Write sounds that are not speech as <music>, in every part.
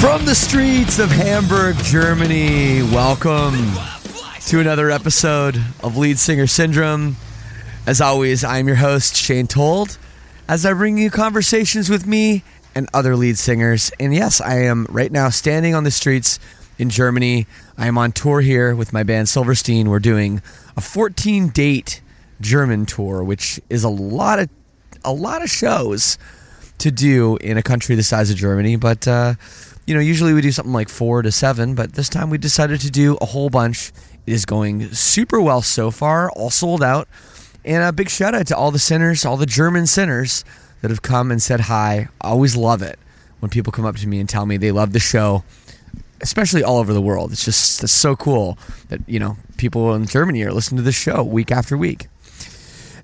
From the streets of Hamburg, Germany, welcome to another episode of Lead Singer Syndrome. As always, I'm your host, Shane Told, as I bring you conversations with me and other lead singers. And yes, I am right now standing on the streets in Germany. I am on tour here with my band Silverstein. We're doing a 14 date German tour, which is a lot of a lot of shows to do in a country the size of Germany, but uh, you know, usually we do something like four to seven, but this time we decided to do a whole bunch. It is going super well so far, all sold out. And a big shout out to all the sinners, all the German sinners that have come and said hi. Always love it when people come up to me and tell me they love the show, especially all over the world. It's just it's so cool that, you know, people in Germany are listening to the show week after week.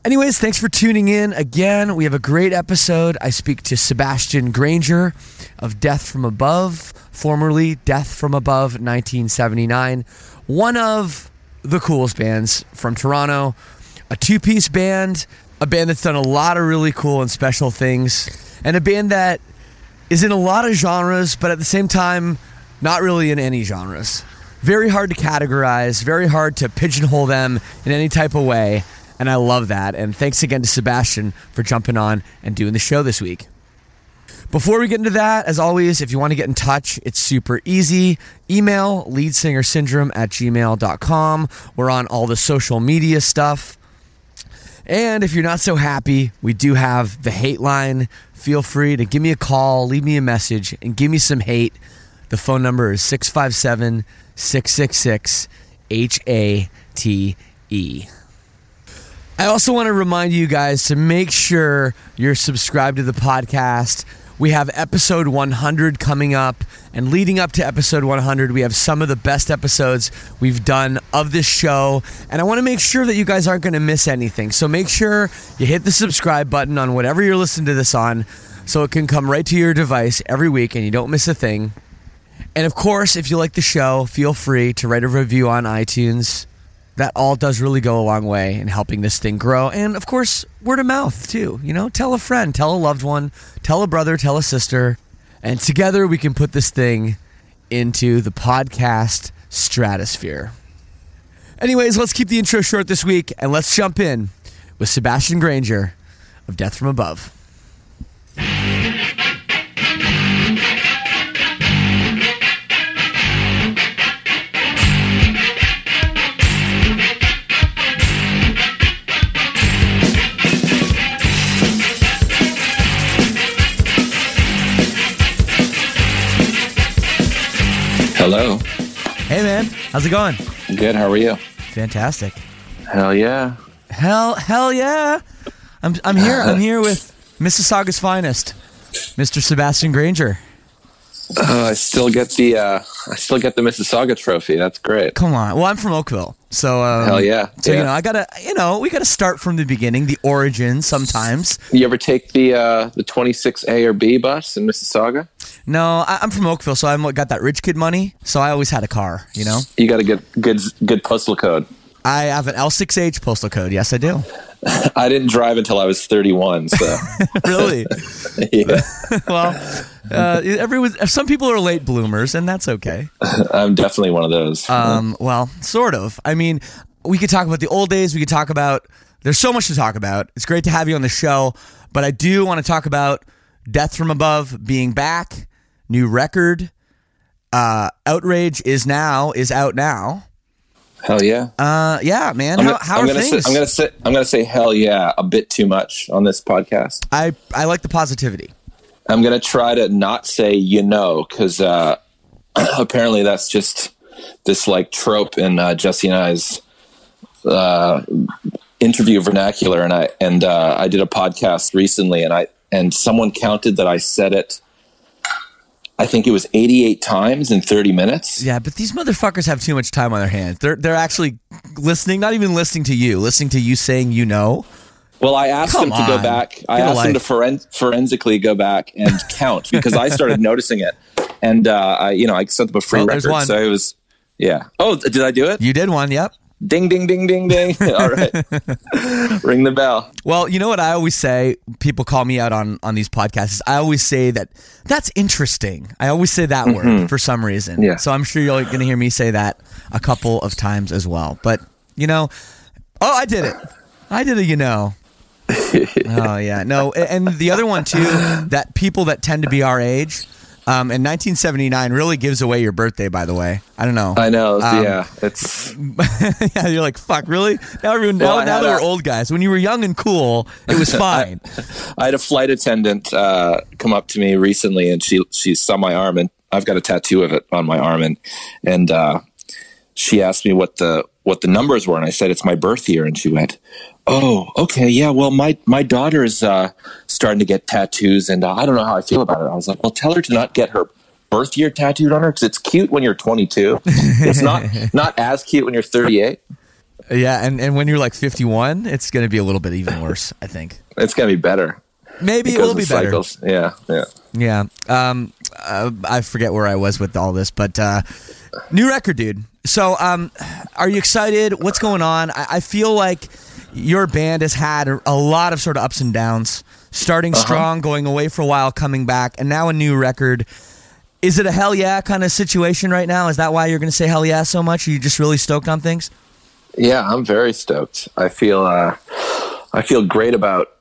Anyways, thanks for tuning in again. We have a great episode. I speak to Sebastien Grainger of Death from Above, formerly Death from Above 1979, one of the coolest bands from Toronto, a two piece band, a band that's done a lot of really cool and special things, and a band that is in a lot of genres, but at the same time, not really in any genres. Very hard to categorize, very hard to pigeonhole them in any type of way. And I love that. And thanks again to Sebastien for jumping on and doing the show this week. Before we get into that, as always, if you want to get in touch, it's super easy. Email leadsingersyndrome at gmail.com. We're on all the social media stuff. And if you're not so happy, we do have the hate line. Feel free to give me a call, leave me a message, and give me some hate. The phone number is 657 666 H A T E. I also want to remind you guys to make sure you're subscribed to the podcast. We have episode 100 coming up, and leading up to episode 100, we have some of the best episodes we've done of this show. And I want to make sure that you guys aren't going to miss anything. So make sure you hit the subscribe button on whatever you're listening to this on so it can come right to your device every week and you don't miss a thing. And of course, if you like the show, feel free to write a review on iTunes that all does really go a long way in helping this thing grow. And of course, word of mouth too. You know, tell a friend, tell a loved one, tell a brother, tell a sister. And together we can put this thing into the podcast stratosphere. Anyways, let's keep the intro short this week and let's jump in with Sebastien Grainger of Death from Above. Hello. Hey man, how's it going? Good. How are you? Fantastic. Hell yeah. Hell, hell yeah! I'm I'm here. I'm here with Mississauga's finest, Mr. Sebastien Grainger. Uh, I still get the uh, I still get the Mississauga trophy. That's great. Come on. Well, I'm from Oakville, so um, Hell yeah. So you know, I gotta, you know, we gotta start from the beginning, the origin. Sometimes. You ever take the uh, the 26A or B bus in Mississauga? No, I, I'm from Oakville, so I'm got that rich kid money. So I always had a car. You know, You got to get good good postal code. I have an L6H postal code. Yes, I do. <laughs> I didn't drive until I was 31, so <laughs> really? <laughs> yeah, well, uh, everyone. Some people are late bloomers, and that's okay. I'm definitely one of those. Um, well, sort of. I mean, we could talk about the old days. We could talk about. There's so much to talk about. It's great to have you on the show, but I do want to talk about Death from Above being back, new record. Uh, Outrage is now is out now. Hell yeah. Uh, yeah, man. I'm how gonna, how I'm are gonna things? Say, I'm gonna say I'm gonna say hell yeah a bit too much on this podcast. I I like the positivity. I'm gonna try to not say you know because uh, <clears throat> apparently that's just this like trope in uh, Jesse and I's uh, interview vernacular. And I and uh, I did a podcast recently, and I and someone counted that I said it. I think it was 88 times in 30 minutes. Yeah, but these motherfuckers have too much time on their hands. They're they're actually listening, not even listening to you, listening to you saying you know. Well, I asked Come him to go back. I asked them to foren- forensically go back and <laughs> count because I started noticing it, and uh, I, you know, I sent them a free Oh, record, one. so it was, yeah. Oh, did I do it? You did one, yep. Ding, ding, ding, ding, ding. <laughs> All right, <laughs> ring the bell. Well, you know what I always say. People call me out on on these podcasts. I always say that that's interesting. I always say that word mm-hmm. for some reason. Yeah. So I'm sure you're going to hear me say that a couple of times as well. But you know, oh, I did it. I did it. You know. <laughs> oh yeah, no, and the other one too. That people that tend to be our age. Um, and 1979 really gives away your birthday, by the way. I don't know. I know. Um, yeah, it's <laughs> yeah, you're like, fuck, really? Now everyone, Well, now, I now they're old guys. When you were young and cool, it was <laughs> fine. I had a flight attendant uh, come up to me recently, and she she saw my arm, and I've got a tattoo of it on my arm, and and uh, she asked me what the what the numbers were, and I said it's my birth year, and she went, "Oh, okay, yeah. Well, my my daughter is uh, starting to get tattoos, and uh, I don't know how I feel about it." I was like, "Well, tell her to not get her." Birth year tattooed on her because it's cute when you're 22. It's not <laughs> not as cute when you're 38. yeah, and, and when you're like 51, it's going to be a little bit even worse, I think. It's gonna be better Maybe it'll be better. Yeah, yeah. Yeah. Um, uh, I forget where I was with all this, but uh, new record, dude. So, um, are you excited? What's going on? I, I feel like your band has had a, lot of sort of ups and downs. Starting strong, going away for a while, coming back, and now a new record. Is it a hell yeah kind of situation right now? Is that why you're going to say hell yeah so much? Are you just really stoked on things? Yeah, I'm very stoked. I feel uh, I feel great about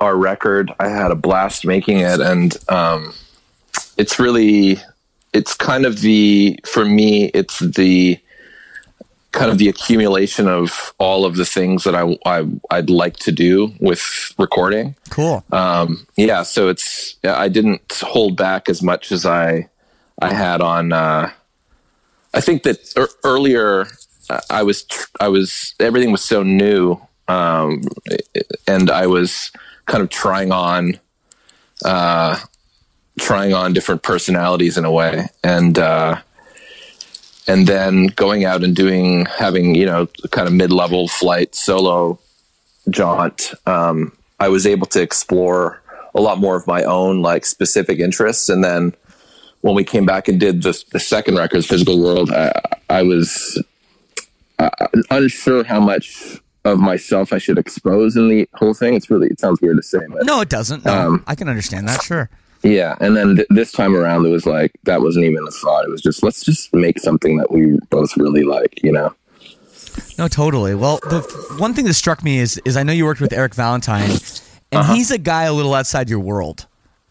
our record. I had a blast making it, and um, it's really it's kind of the for me it's the kind of the accumulation of all of the things that I, I I'd like to do with recording. Cool. Um, yeah, so it's I didn't hold back as much as I I had on. Uh, I think that er, earlier I was tr- I was everything was so new, um, and I was kind of trying on uh, trying on different personalities in a way, and uh, and then going out and doing having you know kind of mid level flight solo jaunt. Um, I was able to explore a lot more of my own like specific interests, and then when we came back and did the, the second record, Physical World, I, I was uh, unsure how much of myself I should expose in the whole thing. It's really it sounds weird to say, but No, it doesn't. No, Um, I can understand that. Sure. Yeah. And then th- this time around, it was like that wasn't even a thought. It was just let's just make something that we both really like, you know. No, totally. Well, the one thing that struck me is is I know you worked with Eric Valentine, and Uh-huh. he's a guy a little outside your world.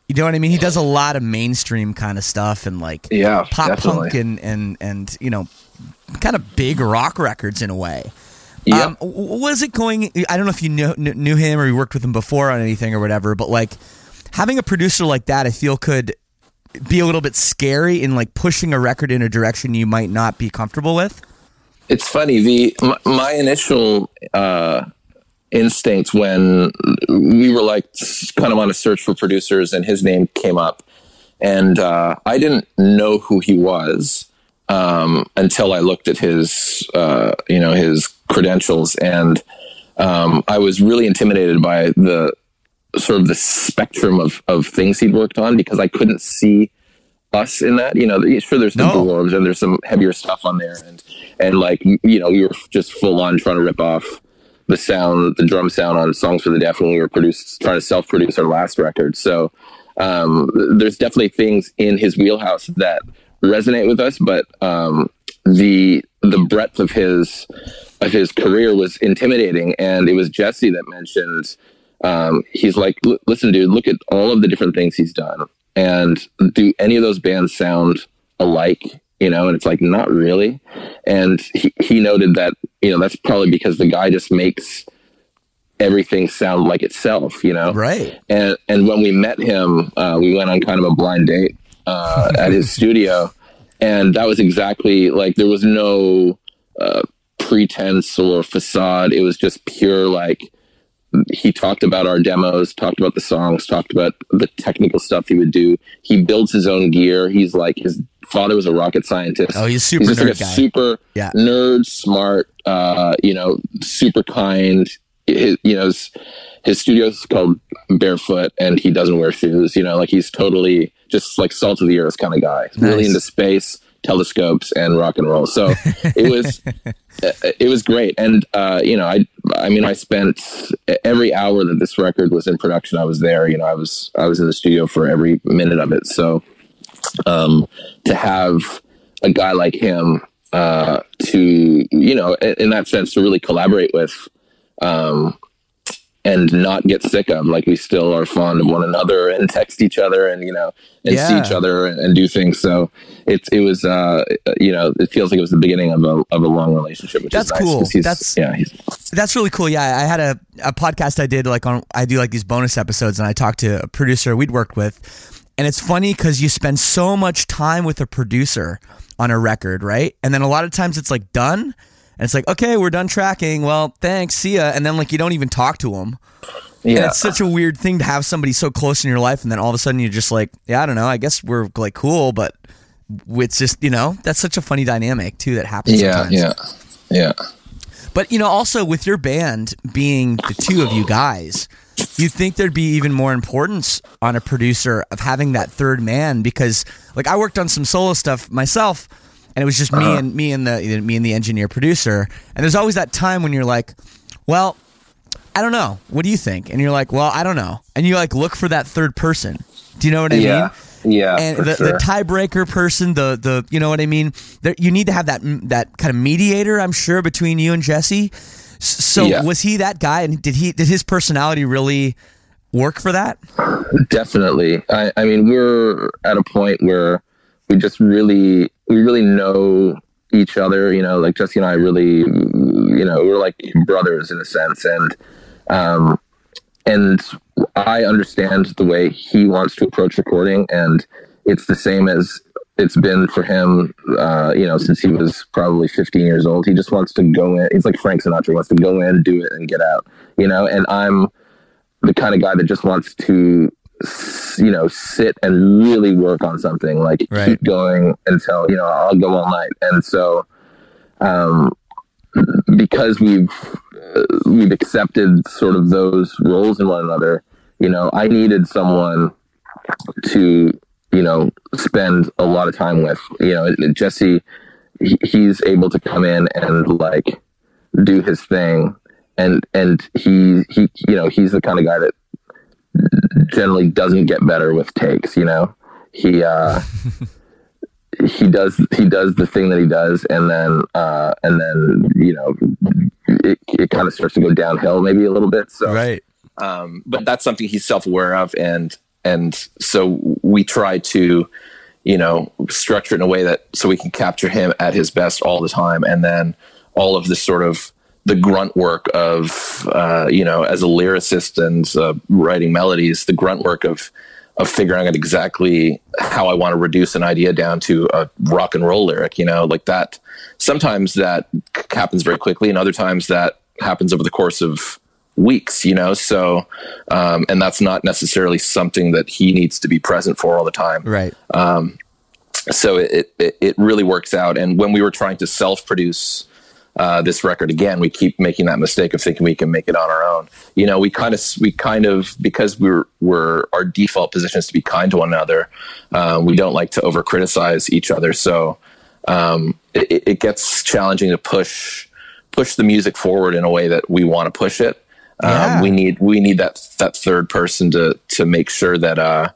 You know what I mean? He does a lot of mainstream kind of stuff and like Yeah, pop definitely. punk and and and you know, kind of big rock records in a way. Yeah. Um, was it going? I don't know if you knew, knew him or you worked with him before on anything or whatever, but like having a producer like that, I feel could be a little bit scary in like pushing a record in a direction you might not be comfortable with. It's funny. The my, my initial uh, instinct when we were like kind of on a search for producers, and his name came up, and uh, I didn't know who he was um, until I looked at his uh, you know his credentials, and um, I was really intimidated by the sort of the spectrum of of things he'd worked on because I couldn't see us in that. You know, sure, there's the No. dwarves and there's some heavier stuff on there, and and like you know, we were just full on trying to rip off the sound, the drum sound on songs for the deaf when we were produce trying to self produce our last record. So um, there's definitely things in his wheelhouse that resonate with us, but um, the the breadth of his of his career was intimidating, and it was Jesse that mentioned. Um, he's like, listen, dude, look at all of the different things he's done, and do any of those bands sound alike? You know, and it's like not really. And he, he noted that you know that's probably because the guy just makes everything sound like itself. You know, Right. and and when we met him, uh, we went on kind of a blind date uh, at his <laughs> studio, and that was exactly like there was no uh, pretense or facade. It was just pure like he talked about our demos, talked about the songs, talked about the technical stuff he would do. He builds his own gear. He's like his father was a rocket scientist. Oh, he's super He's like nerd a guy. super Yeah. nerd, smart, uh, you know, super kind. His, you know, his, his studio's called Barefoot, and he doesn't wear shoes. You know, like he's totally just like salt of the earth kind of guy. Really into space, telescopes, and rock and roll. So it was <laughs> it was great, and uh, you know, I I mean, I spent every hour that this record was in production. I was there. You know, I was I was in the studio for every minute of it. So um, to have a guy like him uh, to you know in, in that sense to really collaborate with um, and not get sick of like we still are fond of one another and text each other and you know and see each other and, and do things so it it was uh, you know it feels like it was the beginning of a of a long relationship which That's is nice cool. That's- yeah That's really cool. Yeah, I had a, a podcast I did like on I do like these bonus episodes and I talked to a producer we'd worked with. And it's funny cuz you spend so much time with a producer on a record, right? And then a lot of times it's like done and it's like, "Okay, we're done tracking. Well, thanks. See ya." And then like you don't even talk to them. And yeah it's such a weird thing to have somebody so close in your life and then all of a sudden you're just like, "Yeah, I don't know. I guess we're like cool, but it's just, you know, that's such a funny dynamic too that happens yeah sometimes. yeah yeah But you know, also with your band being the two of you guys, you'd think there'd be even more importance on a producer of having that third man because, like, I worked on some solo stuff myself, and it was just me uh-huh. and me and the me and the engineer producer. And there's always that time when you're like, well. I don't know. What do you think? And you're like, well, I don't know. And you like look for that third person. Do you know what I yeah mean? yeah and the, sure. the tiebreaker person, the the you know what I mean. There, you need to have that that kind of mediator, I'm sure, between you and Jesse. So Yeah. was he that guy, and did he did his personality really work for that? Definitely. I, I mean, we're at a point where we just really, we really know each other. You know, like Jesse and I really, you know, we're like brothers in a sense, and um, and I understand the way he wants to approach recording, and it's the same as it's been for him. Uh, you know, since he was probably 15 years old, he just wants to go in. He's like Frank Sinatra, wants to go in, do it, and get out. You know, and I'm the kind of guy that just wants to you know sit and really work on something like Right. keep going until you know i'll go all night. And so um because we've uh, we've accepted sort of those roles in one another you know i needed someone to you know spend a lot of time with. You know jesse he's able to come in and like do his thing. And and he he you know he's the kind of guy that generally doesn't get better with takes you know he uh <laughs> he does he does the thing that he does and then uh and then you know it, it kind of starts to go downhill maybe a little bit so Right. um, but that's something he's self-aware of and and so we try to you know structure it in a way that so we can capture him at his best all the time and then all of this sort of the grunt work of uh, you know as a lyricist and uh, writing melodies the grunt work of of figuring out exactly how I want to reduce an idea down to a rock and roll lyric, you know, like that. Sometimes that happens very quickly, and other times that happens over the course of weeks, you know. So, um, and that's not necessarily something that he needs to be present for all the time. Right. Um, so it, it it really works out. And when we were trying to self produce uh, this record again, we keep making that mistake of thinking we can make it on our own. You know, we kind of we kind of because we're we're our default position is to be kind to one another. Uh, we don't like to over criticize each other, so um, it, it, gets challenging to push push the music forward in a way that we want to push it. Um, yeah. we need we need that that third person to to make sure that uh,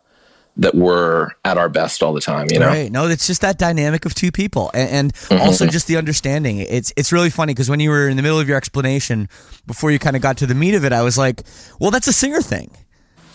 that we're at our best all the time, you know? Right. No, it's just that dynamic of two people. And, and mm-hmm. also just the understanding. It's it's really funny because when you were in the middle of your explanation, before you kind of got to the meat of it, I was like, well, that's a singer thing.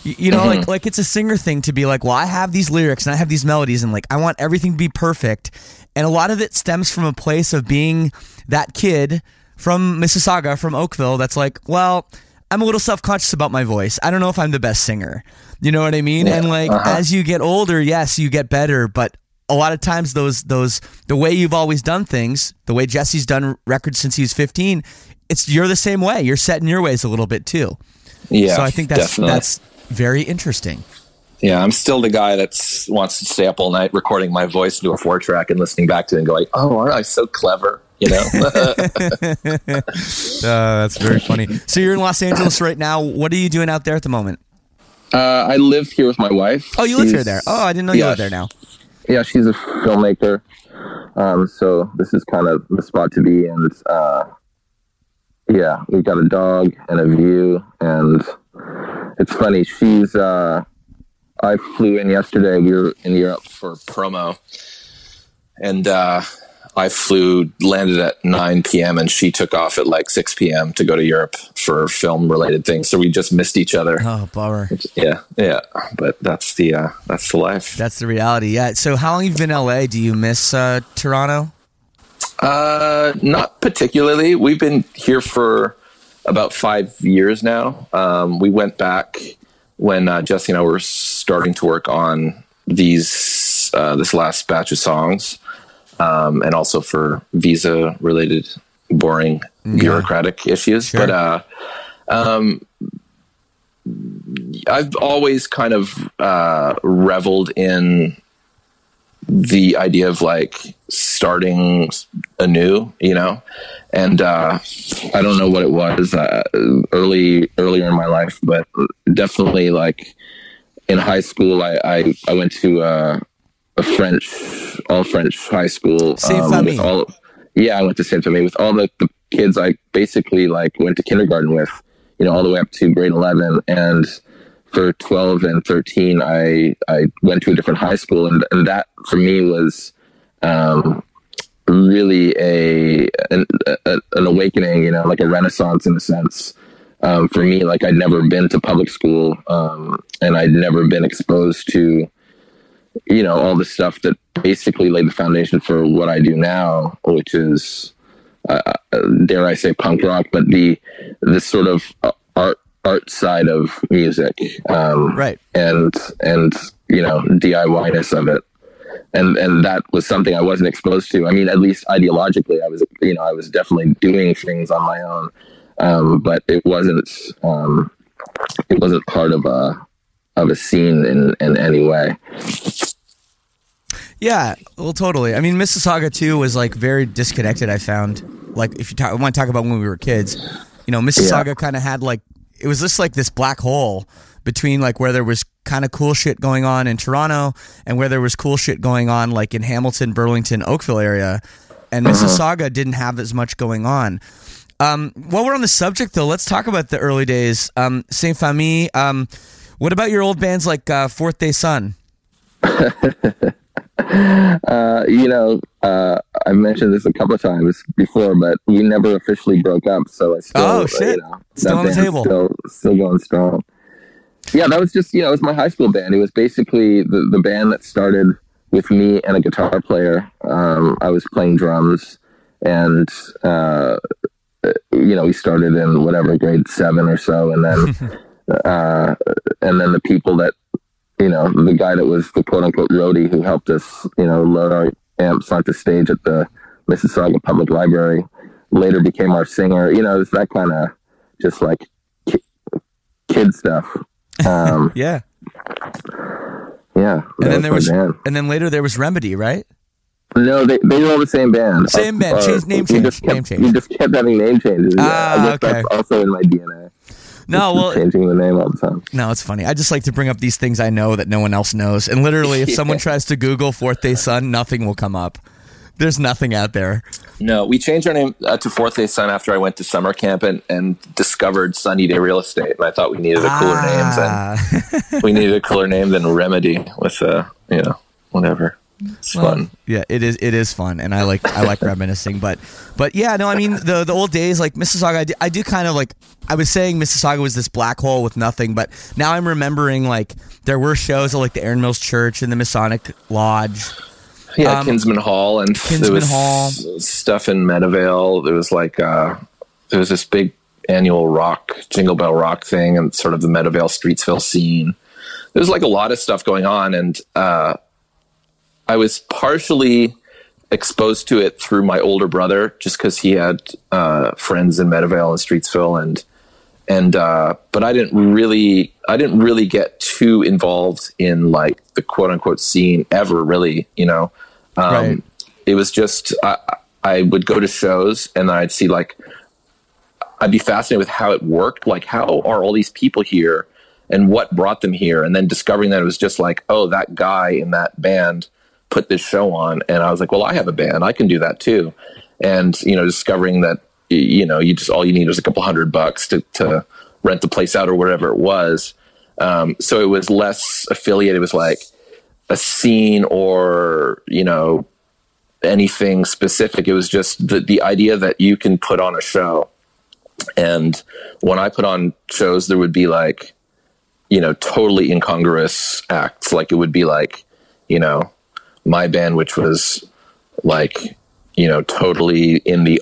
You, you know, mm-hmm. like like it's a singer thing to be like, well, I have these lyrics and I have these melodies and like I want everything to be perfect. And a lot of it stems from a place of being that kid from Mississauga, from Oakville, that's like, well, I'm a little self conscious about my voice. I don't know if I'm the best singer. You know what I mean? Yeah. And like uh-huh. as you get older, yes, you get better, but a lot of times those those the way you've always done things, the way Jesse's done records since he was 15, it's you're the same way. You're set in your ways a little bit too. Yeah. So I think that's definitely. that's very interesting. Yeah, I'm still the guy that wants to stay up all night recording my voice into a four track and listening back to it and going, "Oh, aren't I so clever?" You know. <laughs> uh, that's very funny. So you're in Los Angeles right now. What are you doing out there at the moment? Uh, I live here with my wife. Oh, you live here there. Oh, I didn't know you live there now. Yeah, she's a filmmaker. Um, so this is kind of the spot to be. And uh, yeah, we've got a dog and a view. And it's funny. She's. Uh, I flew in yesterday. We were in Europe for promo, and uh, I flew, landed at 9 p.m. and she took off at like 6 p.m. to go to Europe for film related things. So we just missed each other. Oh, bummer. Yeah, yeah. But that's the uh, that's the life. That's the reality. Yeah. So how long have you been in LA? Do you miss uh, Toronto? Uh, not particularly. We've been here for about five years now. Um, we went back when uh, Jesse and I were starting to work on these uh, this last batch of songs um, and also for visa related boring yeah. bureaucratic issues. Sure. But uh, um, I've always kind of uh, reveled in the idea of like starting anew, you know, and uh, I don't know what it was uh, early earlier in my life, but definitely like in high school, I I, I went to uh, a French, all French high school. Saint um, with all, yeah, I went to Saint Famille with all the, the kids I basically like went to kindergarten with, you know, all the way up to grade 11. And for 12 and 13, I, I went to a different high school. And, and that for me was, um, really a an, a an, awakening, you know, like a renaissance in a sense. Um, for me, like I'd never been to public school, um, and I'd never been exposed to you know, all the stuff that basically laid the foundation for what I do now, which is, uh, uh dare I say, punk rock, but the the sort of art art side of music, um, right? And and you know, DIY-ness of it, and and that was something I wasn't exposed to. I mean, at least ideologically, I was you know I was definitely doing things on my own, um, but it wasn't um, it wasn't part of a of a scene in, in any way. Yeah, well, totally. I mean, Mississauga too was like very disconnected. I found, like, if you talk, I want to talk about when we were kids, you know, Mississauga yeah. kind of had like it was just like this black hole between like where there was kind of cool shit going on in Toronto and where there was cool shit going on like in Hamilton, Burlington, Oakville area, and uh-huh. Mississauga didn't have as much going on. Um, while we're on the subject, though, let's talk about the early days. Um, Saint Famille. Um, what about your old bands like uh, Fourth Day Sun? <laughs> uh, you know, uh, I've mentioned this a couple of times before, but we never officially broke up. So I still, oh shit, you know, still on the table, still, still going strong. Yeah, that was just you know, it was my high school band. It was basically the the band that started with me and a guitar player. Um, I was playing drums, and uh, you know, we started in whatever grade seven or so, and then. <laughs> uh, and then the people that you know the guy that was the quote unquote roadie who helped us you know load our amps onto stage at the Mississauga Public Library later became our singer. You know, it's that kind of just like kid stuff. <laughs> Um, Yeah. yeah, And then there was, band. and then later there was Remedy, right? No, they they were all the same band. Same band, change- name change, kept, name change. We just kept having name changes. Yeah, Ah, I guess okay. that's also in my DNA. No, well, changing the name all the time. no, it's funny. I just like to bring up these things I know that no one else knows. And literally, if <laughs> someone tries to Google Fourth Day Sun, nothing will come up. There's nothing out there. No, we changed our name uh, to Fourth Day Sun after I went to summer camp and, and discovered Sunny Day Real Estate, and I thought we needed a cooler name than Ah. <laughs> we needed a cooler name than Remedy with uh you know whatever. It's fun. Yeah, it is. It is fun, and I like I like <laughs> reminiscing. But but yeah, no, I mean the the old days like Mississauga. I do, I do kind of like. I was saying Mississauga was this black hole with nothing, but now I'm remembering like there were shows at like the Erin Mills Church and the Masonic Lodge. Yeah, Um, Kinsman Hall and there Kinsman was Hall. stuff in Meadowvale. There was like uh, there was this big annual rock Jingle Bell Rock thing and sort of the Meadowvale Streetsville scene. There's like a lot of stuff going on, and uh, I was partially exposed to it through my older brother, just because he had uh, friends in Meadowvale and Streetsville, and and uh, but I didn't really I didn't really get too involved in like the quote unquote scene ever really you know um, Right. it was just I, I would go to shows and I'd see like I'd be fascinated with how it worked like how are all these people here and what brought them here and then discovering that it was just like oh that guy in that band put this show on and I was like well I have a band. I can do that too. And you know discovering that you know you just all you need is a couple hundred bucks to, to rent the place out or whatever it was. Um, so it was less affiliated with like a scene or you know anything specific. It was just the, the idea that you can put on a show. And when i put on shows there would be like you know totally incongruous acts. Like it would be like you know my band which was like you know totally in the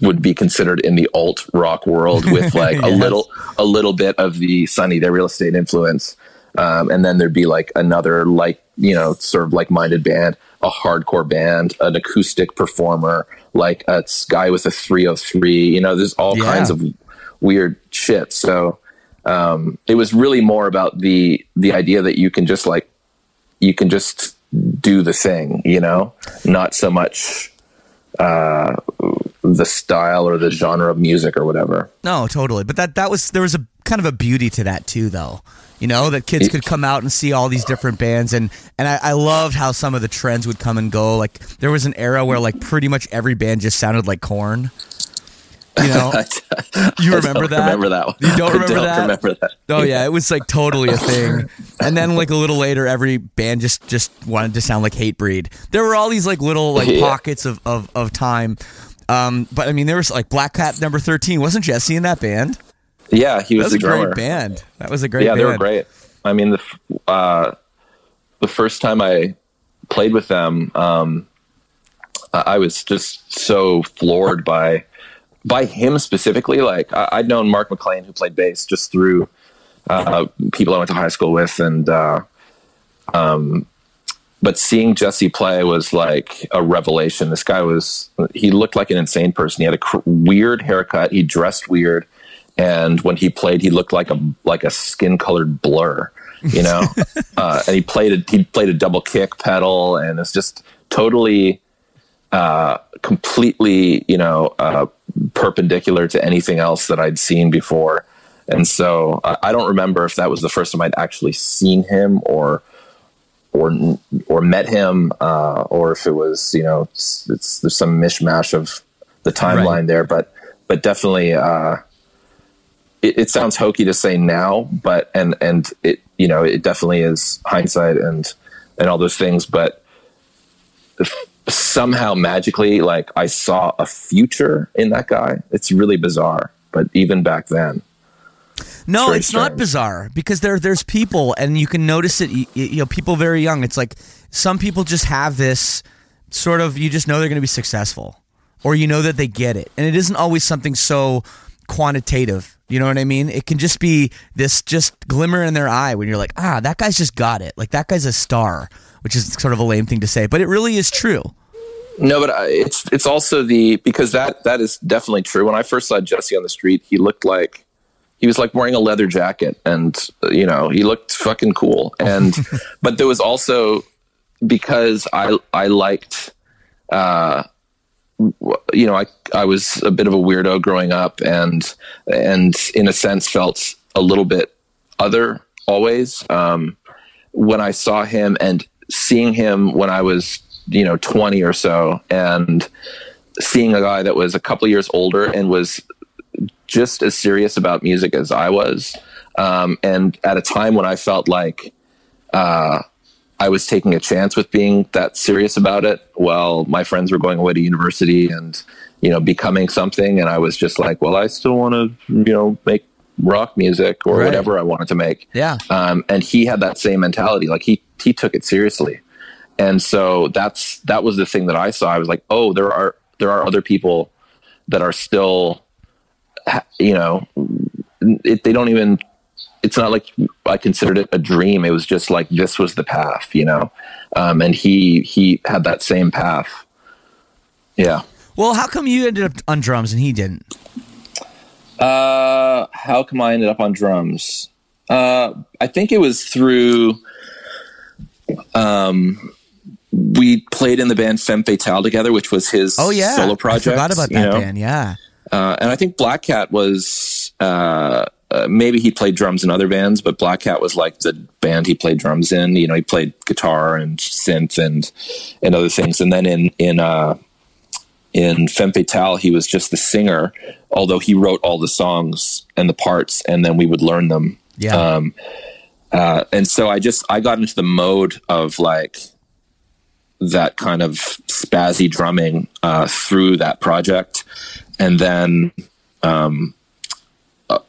would be considered in the alt rock world <laughs> with like a little a little bit of the sunny their real estate influence. Um, and then there'd be like another like you know sort of like minded band a hardcore band an acoustic performer like a guy with a 303 you know there's all Yeah. kinds of weird shit. So um, it was really more about the the idea that you can just like you can just do the thing you know not so much uh, the style or the genre of music or whatever No, totally. But that that was there was a kind of a beauty to that too, though. You know that kids could come out and see all these different bands, and and I, I loved how some of the trends would come and go. Like there was an era where like pretty much every band just sounded like Korn. You know, <laughs> you remember that? remember that one. You don't I remember don't that? remember that Oh yeah, it was like totally a thing. <laughs> And then like a little later, every band just just wanted to sound like Hatebreed. There were all these like little like Yeah. pockets of of, of time. Um, but I mean, there was like Black Cat Number Thirteen. Wasn't Jesse in that band? yeah he That was, was a drummer great band. That was a great yeah band. they were great i mean the uh, the first time i played with them um, I was just so floored by by him specifically. Like I, I'd known Mark McLean, who played bass, just through uh, people I went to high school with, and uh, um, but seeing Jesse play was like a revelation. This guy was he looked like an insane person. He had a cr- weird haircut. He dressed weird, and when he played, he looked like a like a skin colored blur. You know, <laughs> uh, and he played a he played a double kick pedal, and it's just totally uh, completely, you know, uh, perpendicular to anything else that I'd seen before. And so I I don't remember if that was the first time I'd actually seen him or or or met him, uh, or if it was, you know, it's, it's there's some mishmash of the timeline Right. there, but but definitely, uh, it, it sounds hokey to say now, but and and it you know it definitely is hindsight and and all those things, but somehow magically like I saw a future in that guy. It's really bizarre, but even back then. No, very it's not bizarre because there there's people and you can notice it. You, you know, people very young. It's like some people just have this sort of. You just know they're going to be successful, or you know that they get it, and it isn't always something so quantitative. You know what I mean? It can just be this just glimmer in their eye when you're like, ah, that guy's just got it. Like that guy's a star, which is sort of a lame thing to say, but it really is true. No, but I- it's it's also the because that that is definitely true. When I first saw Jesse on the street, he looked like he was like wearing a leather jacket and you know he looked fucking cool and <laughs> but there was also because i i liked uh you know i i was a bit of a weirdo growing up and and in a sense felt a little bit other always um when i saw him and seeing him when i was you know 20 or so and seeing a guy that was a couple years older and was just as serious about music as I was. Um, and at a time when I felt like uh, I was taking a chance with being that serious about it, while my friends were going away to university and, you know, becoming something. And I was just like, well, I still want to, you know, make rock music or Right. whatever I wanted to make. Yeah. Um, and he had that same mentality. Like he, he took it seriously. And so that's, that was the thing that I saw. I was like, oh, there are, there are other people that are still, you know, it, they don't even, it's not like I considered it a dream. It was just like, this was the path, you know? Um, and he, he had that same path. Yeah. Well, how come you ended up on drums and he didn't? Uh, how come I ended up on drums? Uh, I think it was through. Um, we played in the band Femme Fatale together, which was his Oh yeah, solo project. I forgot about you that know? band. Yeah. Uh, and I think Black Cat was uh, uh, maybe he played drums in other bands, but Black Cat was like the band he played drums in. You know, he played guitar and synth and and other things. And then in in uh, in Femme Fatale, he was just the singer, although he wrote all the songs and the parts, and then we would learn them. Yeah. Um, uh, and so I just I got into the mode of like that kind of spazzy drumming uh, through that project, and then um, uh,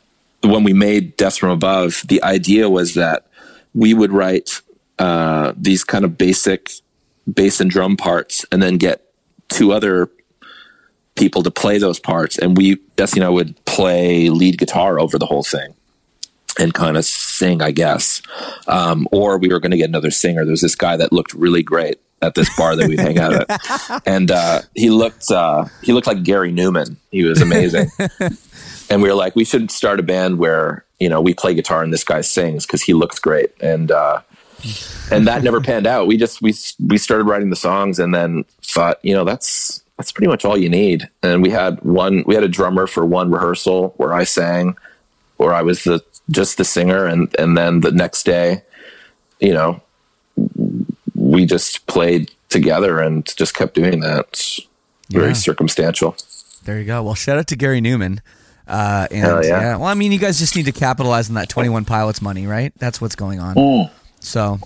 when we made Death from Above, the idea was that we would write uh, these kind of basic bass and drum parts, and then get two other people to play those parts, and we Jesse and I would play lead guitar over the whole thing and kind of sing, I guess. Um, or we were going to get another singer. There was this guy that looked really great at this bar that we'd hang out at, <laughs> and uh, he looked uh, he looked like Gary Numan. He was amazing, <laughs> and we were like, we should start a band where you know we play guitar and this guy sings because he looks great, and uh, and that never panned out. We just we we started writing the songs and then thought, you know, that's that's pretty much all you need. And we had one we had a drummer for one rehearsal where I sang, where I was the just the singer, and and then the next day, you know, we just played together and just kept doing that. It's Very Yeah. circumstantial. There you go. Well, shout out to Gary Numan. Uh, and Hell yeah. Well, I mean, you guys just need to capitalize on that Twenty One Pilots money, right? That's what's going on. So,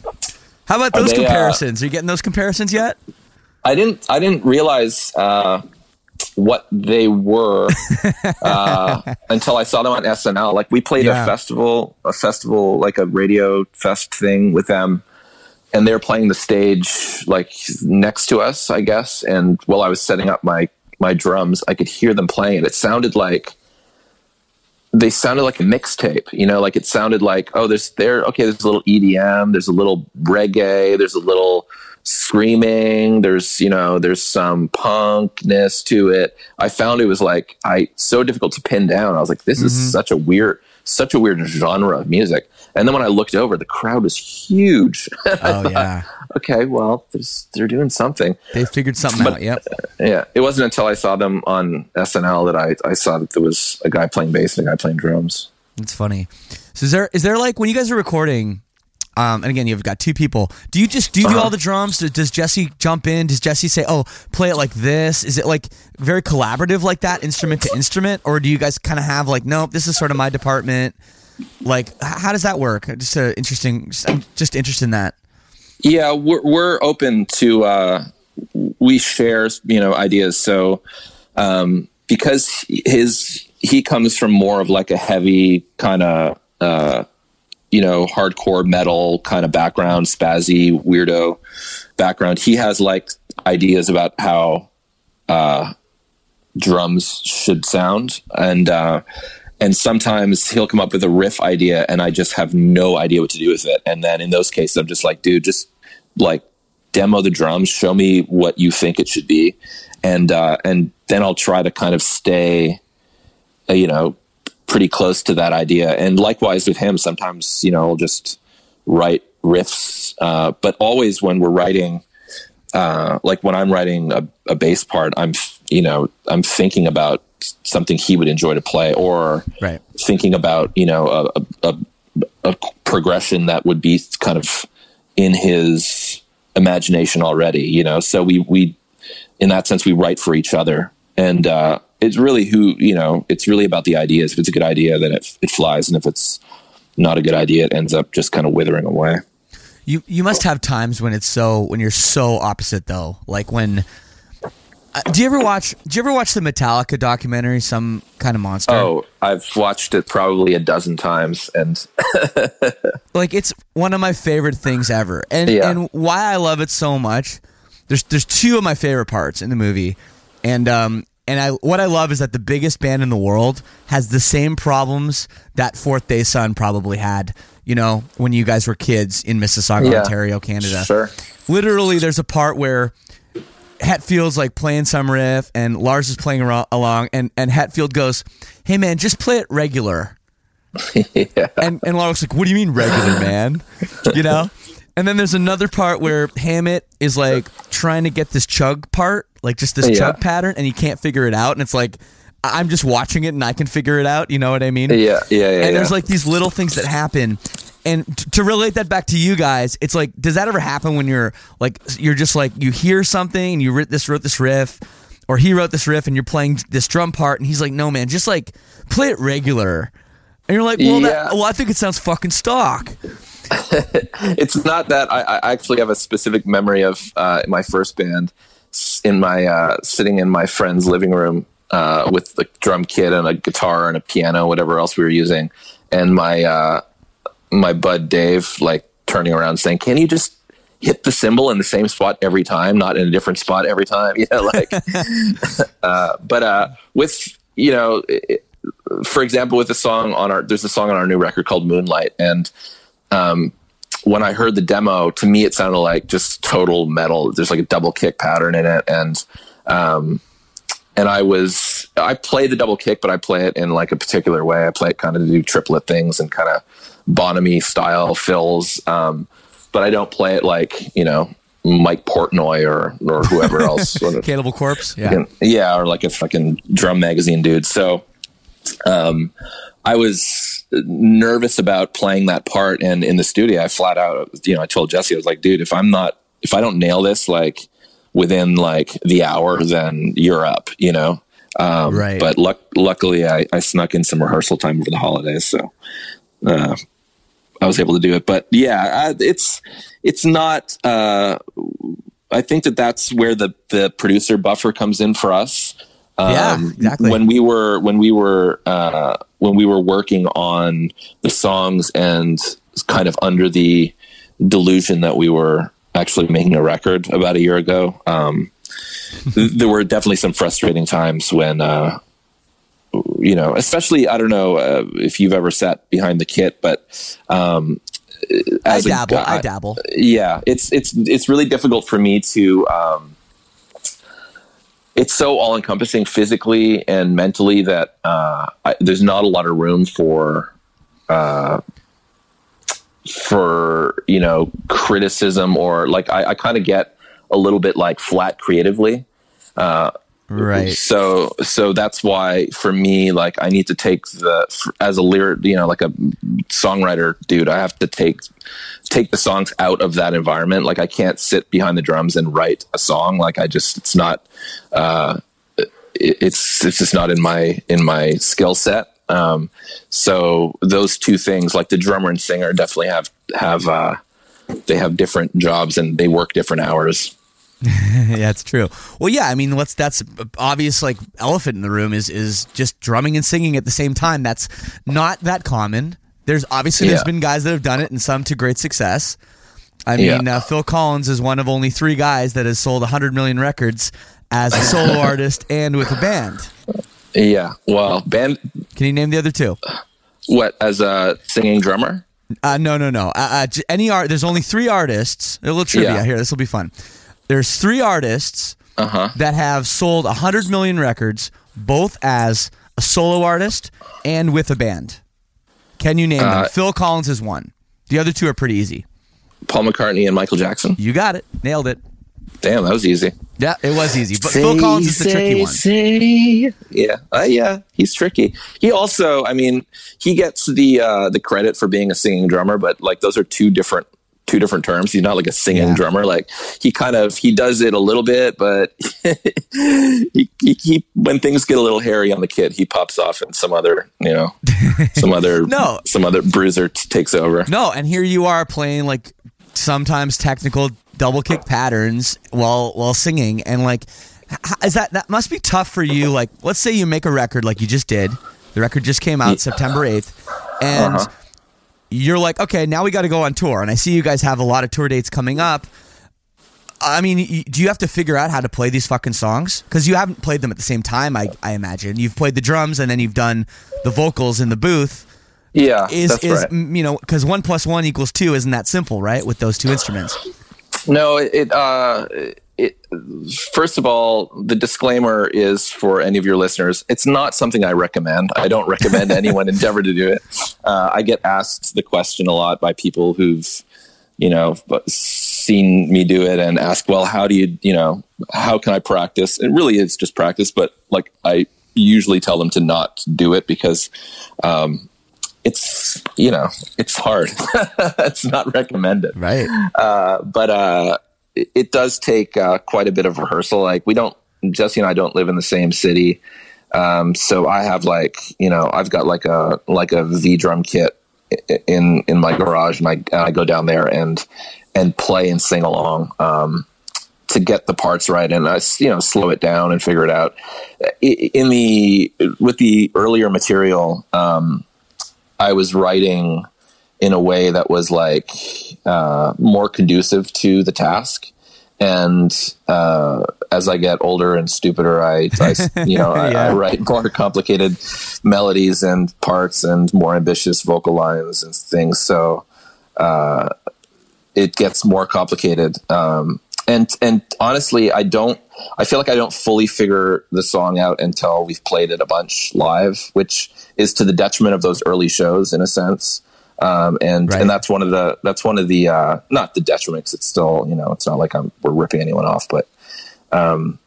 how about those they, uh, comparisons? Are you getting those comparisons yet? I didn't I didn't realize uh, what they were <laughs> uh, until I saw them on SNL. Like we played Yeah. a festival, a festival like a radio fest thing with them, and they were playing the stage like next to us, I guess. And while I was setting up my my drums, I could hear them playing it. It sounded like they sounded like a mixtape, you know, like it sounded like, oh, there's there, okay, there's a little EDM, there's a little reggae, there's a little screaming, there's, you know, there's some punkness to it. I found it was like, I, so difficult to pin down. I was like, this is mm-hmm. such a weird, such a weird genre of music. And then when I looked over, the crowd was huge. Oh yeah, <laughs> okay, well, there's, they're doing something. they figured something But- out. Yep. <laughs> Yeah, it wasn't until I saw them on SNL that I, I saw that there was a guy playing bass and a guy playing drums. It's funny. So is there is there like when you guys are recording? Um, and again, you've got two people. Do you just do you do Uh-huh. all the drums? Does, does Jesse jump in? Does Jesse say, "Oh, play it like this"? Is it like very collaborative like that, instrument to instrument, or do you guys kind of have like, nope, this is sort of my department? Like, h- how does that work? Just uh, interesting. Just, I'm just interested in that. Yeah, we're we're open to uh, we share you know ideas. So um, because his he comes from more of like a heavy kind of uh, you know hardcore metal kind of background, spazzy weirdo background. He has like ideas about how uh, drums should sound and. Uh, and sometimes he'll come up with a riff idea and I just have no idea what to do with it. And then in those cases, I'm just like, dude, just like demo the drums, show me what you think it should be. And, uh, and then I'll try to kind of stay, uh, you know, pretty close to that idea. And likewise with him, sometimes you know I'll just write riffs, uh, but always when we're writing, uh, like when I'm writing a, a bass part, I'm you know I'm thinking about something he would enjoy to play, or Right. thinking about you know a, a, a progression that would be kind of in his imagination already. You know, so we we in that sense we write for each other, and uh, it's really who you know. It's really about the ideas. If it's a good idea, then it it flies, and if it's not a good idea, it ends up just kind of withering away. You you must have times when it's so when you're so opposite though. Like when uh, do you ever watch do you ever watch the Metallica documentary Some Kind of Monster? Oh, I've watched it probably a dozen times, and <laughs> Like it's one of my favorite things ever. And Yeah. and why I love it so much. There's there's two of my favorite parts in the movie. And um and I what I love is that the biggest band in the world has the same problems that Fourth Day Sun probably had, you know, when you guys were kids in Mississauga, Yeah. Ontario, Canada. sure, literally there's a part where Hetfield's like playing some riff and Lars is playing aro- along and, and Hetfield goes, Hey man, just play it regular. <laughs> yeah, And and Lars like, What do you mean regular, man? <laughs> You know? And then there's another part where Hammett is like trying to get this chug part, like just this Yeah. chug pattern, and he can't figure it out. And it's like, I'm just watching it and I can figure it out. You know what I mean? yeah, yeah, yeah. and there's like these little things that happen and t- to relate that back to you guys it's like does that ever happen when you're like you're just like you hear something and you wrote this wrote this riff or he wrote this riff and you're playing this drum part and he's like no man just like play it regular and you're like well, Yeah. that, well i think it sounds fucking stock <laughs> it's not that I, I actually have a specific memory of uh, my first band in my uh, sitting in my friend's living room uh, with the drum kit and a guitar and a piano, whatever else we were using, and my uh, my bud Dave like turning around saying, "Can you just hit the cymbal in the same spot every time, not in a different spot every time?" <laughs> Know, like. <laughs> uh, but uh, with you know. It, for example, with the song on our, there's a song on our new record called Moonlight, and um, when I heard the demo, to me it sounded like just total metal. There's like a double kick pattern in it, and um, and I was I play the double kick, but I play it in like a particular way. I play it kind of to do triplet things and kind of Bonamy style fills, um, but I don't play it like you know Mike Portnoy or or whoever <laughs> else. cannibal corpse yeah yeah, or like a fucking drum magazine dude. So, um, I was nervous about playing that part, and in the studio, I flat out, you know, I told Jesse, I was like, dude, if I'm not, if I don't nail this, like within like the hour, then you're up, you know. Um, Right. But luck, luckily, I, I snuck in some rehearsal time over the holidays, so uh, I was able to do it. But yeah, it's it's not. Uh, I think that that's where the the producer buffer comes in for us. Um, Yeah, exactly. When we were when we were uh, when we were working on the songs and kind of under the delusion that we were actually making a record about a year ago, um, <laughs> there were definitely some frustrating times when. Uh, you know, especially I don't know uh, if you've ever sat behind the kit, but um, i dabble guy- i dabble yeah it's it's it's really difficult for me to um it's so all encompassing physically and mentally that uh I, there's not a lot of room for uh for you know criticism or like i, I kind of get a little bit like flat creatively right. So so that's why for me like i need to take the as a lyric you know like a songwriter dude i have to take take the songs out of that environment. Like i can't sit behind the drums and write a song. Like i just it's not uh it, it's it's just not in my in my skill set. Um so those two things like the drummer and singer definitely have have uh they have different jobs and they work different hours <laughs> yeah, it's true. Well, yeah, I mean, what's that's obvious like elephant in the room is is just drumming and singing at the same time. That's not that common. There's obviously there's been guys that have done it and some to great success. I Yeah. mean, uh, Phil Collins is one of only three guys that has sold 100 million records as a solo <laughs> artist and with a band. yeah well band Can you name the other two? what as a singing drummer Uh, no, no, no. Uh, uh, any art? There's only three artists. A little trivia Yeah. here. This will be fun. There's three artists uh-huh that have sold 100 million records, both as a a solo artist, and with a band. Can you name them? Uh, Phil Collins is one. The other two are pretty easy. Paul McCartney and Michael Jackson. You got it. Nailed it. Damn, that was easy. Yeah, it was easy. But Phil Collins is the tricky one. Say. Yeah, uh, yeah, he's tricky. He also, I mean, he gets the uh, the credit for being a singing drummer, but like those are two different two different terms. He's not like a singing Yeah. drummer. Like he kind of he does it a little bit, but <laughs> he, he, he when things get a little hairy on the kid, he pops off and some other you know some other <laughs> No. some other bruiser t- takes over. No, and here you are playing like sometimes technical double kick patterns while while singing, and like, is that that must be tough for you? Like, let's say you make a record like you just did. The record just came out September eighth, and Uh-huh. You're like, okay, now we got to go on tour, and I see you guys have a lot of tour dates coming up. I mean, do you have to figure out how to play these fucking songs? Because you haven't played them at the same time, I, I imagine. You've played the drums and then you've done the vocals in the booth Yeah, is is right. you know because one plus one equals two isn't that simple right with those two instruments No, it, it uh it first of all, the disclaimer is for any of your listeners, it's not something I recommend. I don't recommend <laughs> anyone endeavor to do it. Uh, I get asked the question a lot by people who've, you know, seen me do it and ask, well, how do you, you know, how can I practice? It really is just practice, but like I usually tell them to not do it because um it's you know it's hard <laughs> it's not recommended right uh, but uh, it, does take uh, quite a bit of rehearsal. Like we don't, Jesse and I don't live in the same city, um, so I have like you know I've got like a like a V drum kit in in my garage, and I, and I go down there and and play and sing along. Um, to get the parts right and I, s- you know, slow it down and figure it out. In the with the earlier material, um, I was writing in a way that was like uh, more conducive to the task. And uh, as I get older and stupider, I, I <laughs> you know, I, I write more complicated melodies and parts and more ambitious vocal lines and things. So uh, it gets more complicated. Um, and and honestly, I don't. I feel like I don't fully figure the song out until we've played it a bunch live, which is to the detriment of those early shows in a sense. Um, and Right. and that's one of the that's one of the uh, not the detriments. It's still you know it's not like I'm we're ripping anyone off, but um,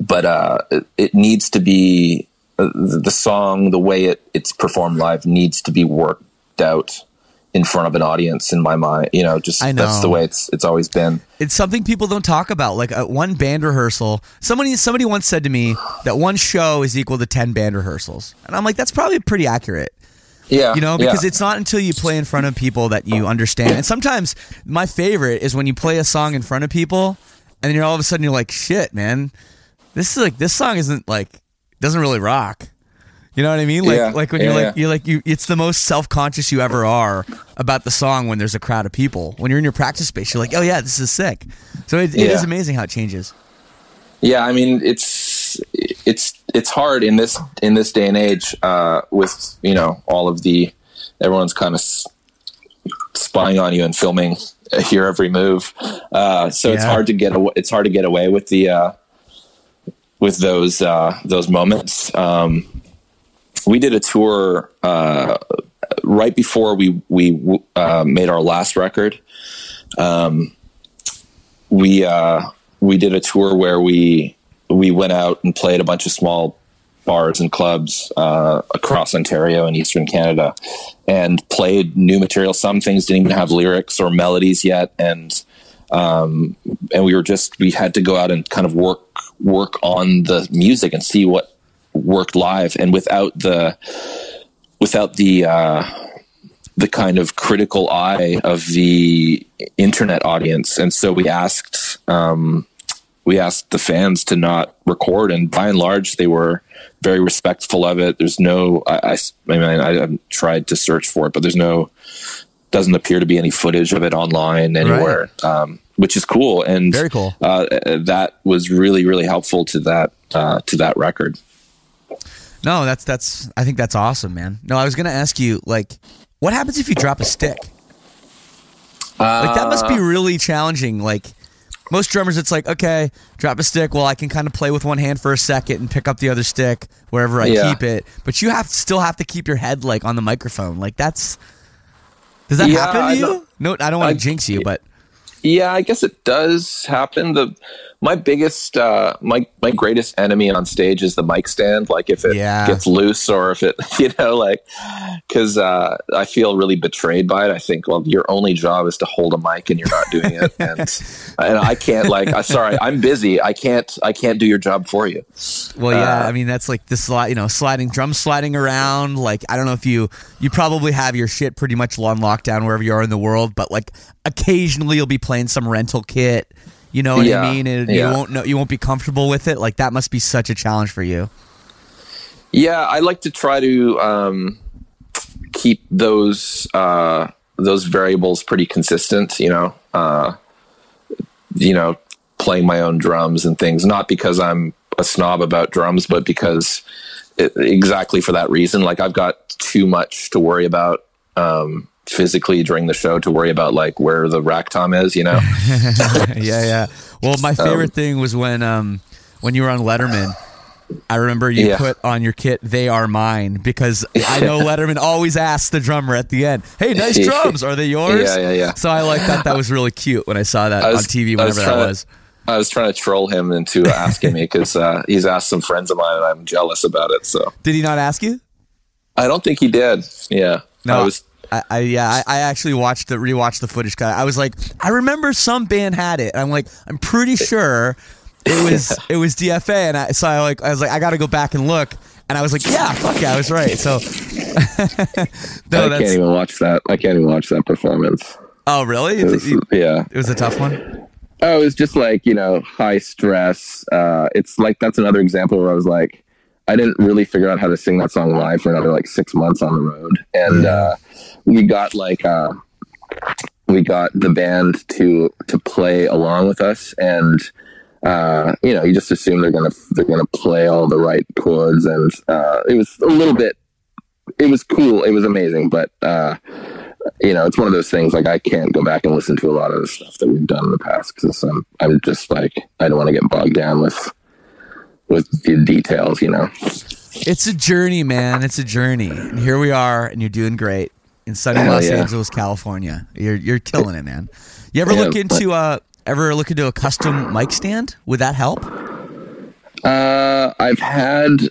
but uh, it, it needs to be uh, the, the song the way it it's performed live needs to be worked out in front of an audience in my mind. You know, just I that's the way it's it's always been. it's something people don't talk about like uh, one band rehearsal somebody somebody once said to me that one show is equal to 10 band rehearsals and i'm like that's probably pretty accurate Yeah, you know yeah. because it's not until you play in front of people that you understand. And sometimes my favorite is when you play a song in front of people and then you're all of a sudden you're like shit man. This is like this song isn't like doesn't really rock. You know what i mean? Like Yeah, like when you're like yeah. you're like you it's the most self-conscious you ever are about the song when there's a crowd of people. When you're in your practice space you're like oh yeah this is sick. So it, it Yeah. is amazing how it changes. Yeah, I mean it's it's it's hard in this in this day and age uh, with you know all of the everyone's kind of s- spying on you and filming your every move. Uh, so it's hard to get away, it's hard to get away with the uh, with those uh, those moments. Um, we did a tour uh, right before we we uh, made our last record. Um, we uh, we did a tour where we we went out and played a bunch of small bars and clubs uh, across Ontario and Eastern Canada, and played new material. Some things didn't even have lyrics or melodies yet, and um, and we were just we had to go out and kind of work work on the music and see what worked live, and without the without the uh, the kind of critical eye of the internet audience, and so we asked um, we asked the fans to not record, and by and large, they were very respectful of it. There's no, I, I, I mean, I haven't tried to search for it, but there's no, doesn't appear to be any footage of it online anywhere, um, which is cool. And Very cool. Uh, that was really, really helpful to that uh, to that record. no that's that's i think that's awesome man no i was gonna ask you like what happens if you drop a stick like that must be really challenging like most drummers, it's like okay, drop a stick. Well, I can kind of play with one hand for a second and pick up the other stick wherever I Yeah. keep it. But you have still have to keep your head like on the microphone. Like that's does that Yeah, happen to you? no, I don't want to jinx you, but Yeah, I guess it does happen. The my biggest, uh, my my greatest enemy on stage is the mic stand. Like if it Yeah. gets loose or if it, <laughs> you know, like because uh, I feel really betrayed by it. I think, well, your only job is to hold a mic and you're not doing it, and <laughs> and I can't like, i'm sorry, I'm busy. I can't, I can't do your job for you. Well, yeah, Uh, I mean that's like the slide, you know, sliding drum sliding around. Like I don't know if you you probably have your shit pretty much on lockdown wherever you are in the world, but like occasionally you'll be playing some rental kit. You know what Yeah, I mean? And yeah. you won't know you won't be comfortable with it. Like that must be such a challenge for you. Yeah, I like to try to um, keep those uh, those variables pretty consistent. You know, uh, you know, playing my own drums and things. Not because I'm a snob about drums, but because it, exactly for that reason. Like I've got too much to worry about um, physically during the show to worry about like where the rack tom is. You know. <laughs> yeah, yeah. Well, my favorite thing was when um when you were on Letterman. I remember you Yeah. put on your kit "They Are Mine" because I know <laughs> Letterman always asks the drummer at the end, "Hey, nice <laughs> drums. Are they yours?" Yeah, yeah, yeah. So I like that. That was really cute when I saw that I on TV. I was Whenever that trying to- was. I was trying to troll him into asking me because uh, he's asked some friends of mine and I'm jealous about it. So Did he not ask you? I don't think he did. Yeah. No, I was I, I yeah, I, I actually watched the rewatched the footage. Cut. I was like, I remember some band had it. I'm like, I'm pretty sure <laughs> it was it was DFA, and I, so I like I was like, I got to go back and look, and I was like, yeah, fuck yeah, I was right. So, <laughs> no, I can't even watch that. I can't even watch that performance. oh really? It was, yeah. it was a tough one. Oh, it was just like, you know, high stress. Uh, it's like that's another example where I was like, I didn't really figure out how to sing that song live for another like six months on the road. And uh, we got like uh, we got the band to to play along with us. And uh, you know, you just assume they're gonna they're gonna play all the right chords. And uh, it was a little bit it was cool, it was amazing, but uh you know, it's one of those things like I can't go back and listen to a lot of the stuff that we've done in the past because I'm I'm just like I don't want to get bogged down with with the details, you know. It's a journey, man. It's a journey. And here we are, and you're doing great in sunny Hell Los yeah. Angeles, California. You're you're killing it, man. You ever Yeah, look into uh ever look into a custom mic stand? Would that help? Uh, I've had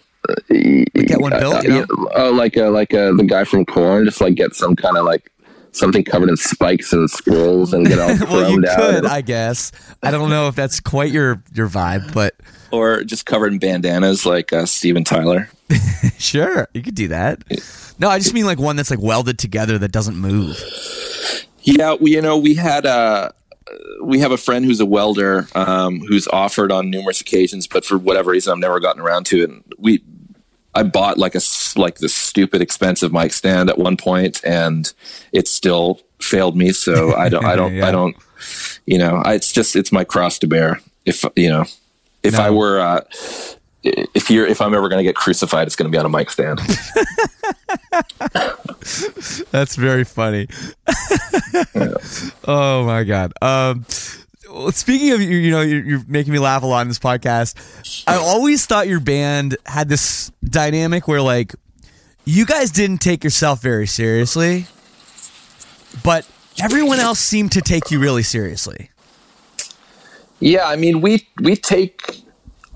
Get one built, you know? oh, like a like a the guy from Korn, just like get some kind of like something covered in spikes and scrolls and get all <laughs> well, you out. could, I guess. I don't know if that's quite your your vibe, but or just covered in bandanas like uh, Steven Tyler. <laughs> sure, you could do that. No, I just mean like one that's like welded together that doesn't move. Yeah, we, you know, we had a we have a friend who's a welder um, who's offered on numerous occasions, but for whatever reason, I've never gotten around to it. And we, I bought like a like this stupid expensive mic stand at one point, and it still failed me. So I don't, I <laughs> don't, Yeah. I don't, you know, I, it's just it's my cross to bear. If you know, if I were. Uh, if you're, if I'm ever going to get crucified, it's going to be on a mic stand. <laughs> That's very funny. <laughs> oh my god. Um, speaking of you, you know, you're, you're making me laugh a lot in this podcast. I always thought your band had this dynamic where like you guys didn't take yourself very seriously, but everyone else seemed to take you really seriously. Yeah, I mean, we we take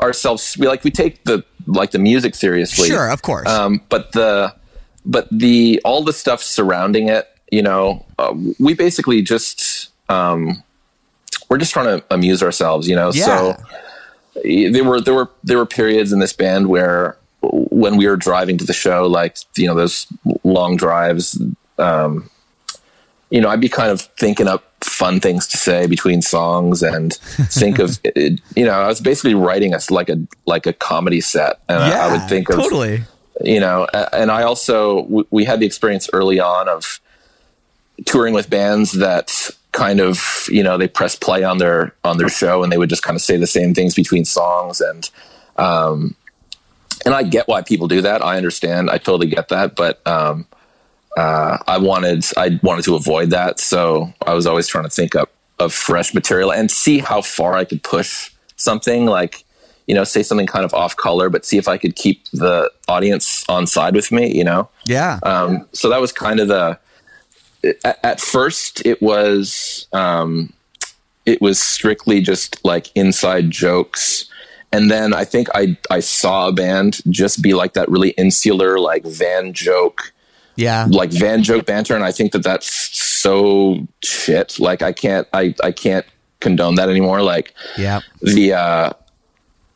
ourselves we like we take the like the music seriously. Sure, of course. Um, but the but the all the stuff surrounding it, you know, uh, we basically just um, we're just trying to amuse ourselves, you know. Yeah. So there were there were there were periods in this band where when we were driving to the show, like you know those long drives, um, you know, I'd be kind of thinking up fun things to say between songs and <laughs> think of, it, you know, I was basically writing us like a like a comedy set, and I, I would think of totally. you know and i also we had the experience early on of touring with bands that kind of you know they press play on their on their show and they would just kind of say the same things between songs and um and i get why people do that. I understand. I totally get that. But um uh i wanted i wanted to avoid that. So i was always trying to think up of fresh material and see how far I could push something like you know say something kind of off color but see if I could keep the audience on side with me you know? Yeah. um, so that was kind of the at, at first it was um, it was strictly just like inside jokes. And then I think I I saw a band just be like that really insular like van joke yeah. like van joke banter. And i think that that's so shit. Like i can't i i can't condone that anymore. Like Yeah. the uh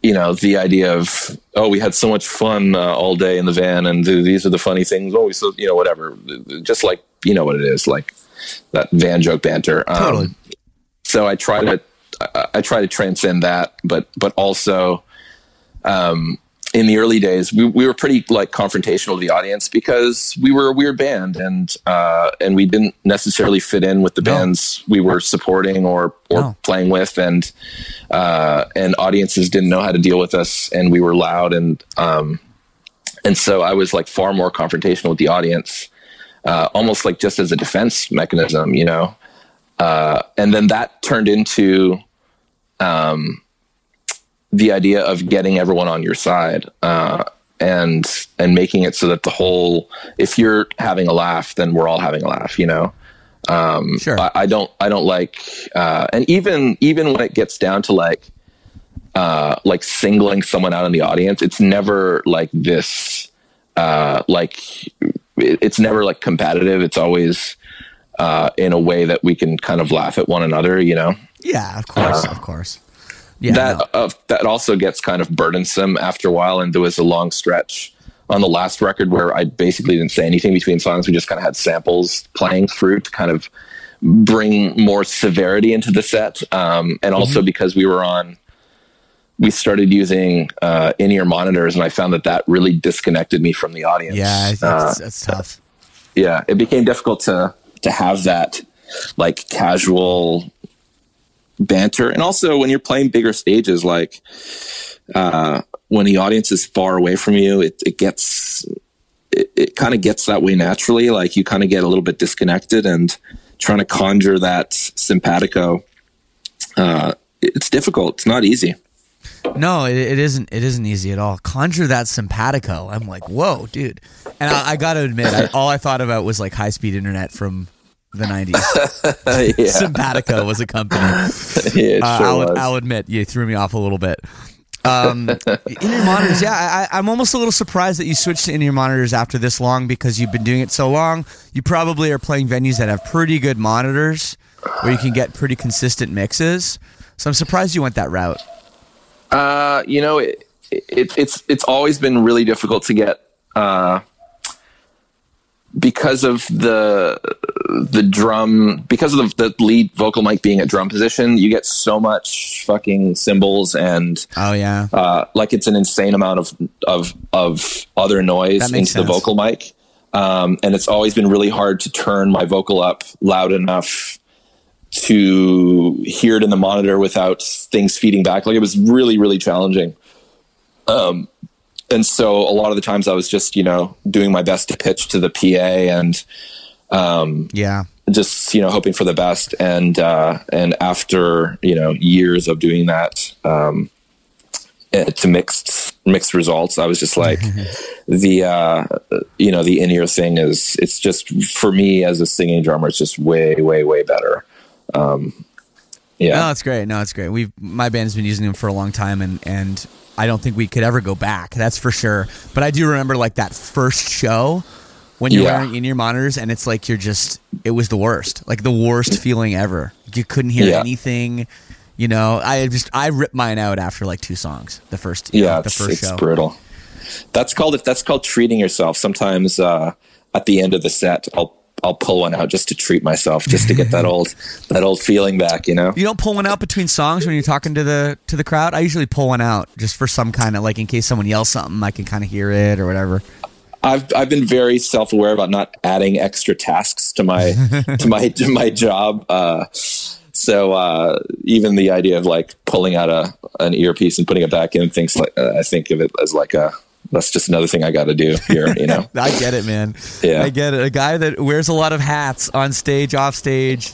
you know the idea of oh we had so much fun uh, all day in the van and th- these are the funny things. Oh we so you know whatever. Just like you know what it is like that van joke banter um, Totally. so i try to I, I try to transcend that but but also um in the early days we, we were pretty like confrontational to the audience because we were a weird band and uh and we didn't necessarily fit in with the No. bands we were supporting or or No. playing with and uh and audiences didn't know how to deal with us and we were loud and um and so I was like far more confrontational with the audience uh almost like just as a defense mechanism you know uh and then that turned into um the idea of getting everyone on your side uh, and and making it so that the whole if you're having a laugh then we're all having a laugh you know um, Sure. I, I don't i don't like uh, and even even when it gets down to like uh, like singling someone out in the audience it's never like this uh, like it's never like competitive it's always uh, in a way that we can kind of laugh at one another you know Yeah. Of course. of course. Yeah. that no. uh, that also gets kind of burdensome after a while and there was a long stretch on the last record where I basically didn't say anything between songs we just kind of had samples playing through to kind of bring more severity into the set um, and also because we were on we started using uh, in-ear monitors and I found that that really disconnected me from the audience yeah. Uh, it's tough. yeah, it became difficult to to have that like casual banter, and also when you're playing bigger stages, like uh, when the audience is far away from you, it, it gets it, it kind of gets that way naturally. Like you kind of get a little bit disconnected, and trying to conjure that simpatico, uh, it's difficult. It's not easy. <laughs> No, it, it isn't. It isn't easy at all. Conjure that simpatico. I'm like, whoa, dude. And I, I got to admit, I, all I thought about was like high speed internet from the 90s. <laughs> yeah, Sympatico was a company. <laughs> yeah, Uh, sure I'll, was. I'll admit, you threw me off a little bit. Um, in your monitors, yeah, I, I'm almost a little surprised that you switched to in your monitors after this long because you've been doing it so long. You probably are playing venues that have pretty good monitors where you can get pretty consistent mixes. So I'm surprised you went that route. Uh, you know, it, it, it's it's always been really difficult to get uh, because of the the drum because of the, the lead vocal mic being at drum position. You get so much fucking cymbals and Oh yeah, uh, like it's an insane amount of of of other noise into makes the vocal mic. Um, and it's always been really hard to turn my vocal up loud enough to hear it in the monitor without things feeding back. Like it was really, really challenging. Um, and so a lot of the times I was just, you know, doing my best to pitch to the PA and yeah. just, you know, hoping for the best. And, uh, and after, you know, years of doing that, um, eh, to mixed, mixed results, I was just <laughs> like, the, uh, you know, the in-ear thing is, it's just, for me as a singing drummer, it's just way, way, way better. Um, yeah. No, it's great. No, it's great. We've my band's been using them for a long time, and and I don't think we could ever go back. That's for sure. But I do remember like that first show when you're Yeah. wearing in your monitors, and it's like you're just. It was the worst, like the worst feeling ever. You couldn't hear Yeah. anything. You know, I just I ripped mine out after like two songs. The first, yeah, know, the it's, first it's show. brutal. That's called it. That's called treating yourself. Sometimes uh, at the end of the set, I'll I'll pull one out just to treat myself, just to get that <laughs> old that old feeling back. You know. You don't pull one out between songs when you're talking to the to the crowd. I usually pull one out just for some kind of like in case someone yells something, I can kind of hear it or whatever. I've I've been very self aware about not adding extra tasks to my to my to my job. Uh, so uh, even the idea of like pulling out a an earpiece and putting it back in, things like uh, I think of it as like a that's just another thing I got to do here. You know. <laughs> I get it, man. Yeah. I get it. A guy that wears a lot of hats on stage, off stage,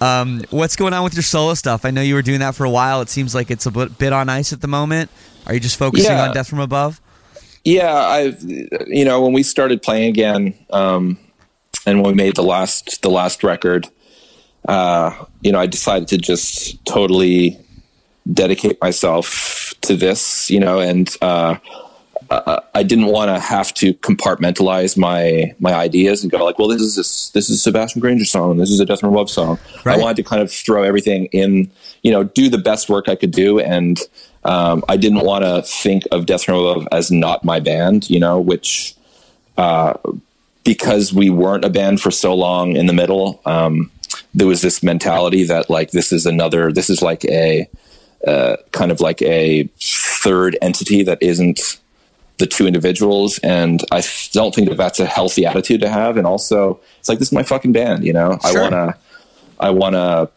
Um, what's going on with your solo stuff? I know you were doing that for a while. It seems like it's a bit, on ice at the moment. Are you just focusing Yeah. on Death from Above? Yeah, I've you know when we started playing again, um, and when we made the last the last record, uh, you know, I decided to just totally dedicate myself to this, you know, and uh, uh, I didn't want to have to compartmentalize my my ideas and go like, well, this is this, this is a Sebastien Grainger song, this is a Death from Above song. Right. I wanted to kind of throw everything in, you know, do the best work I could do, and um, I didn't want to think of Death from Above as not my band, you know, which uh, because we weren't a band for so long in the middle, um, there was this mentality that like this is another, this is like a uh, kind of like a third entity that isn't the two individuals, and i don't think that that's a healthy attitude to have. And also, it's like this is my fucking band, you know. sure. I wanna, I wanna,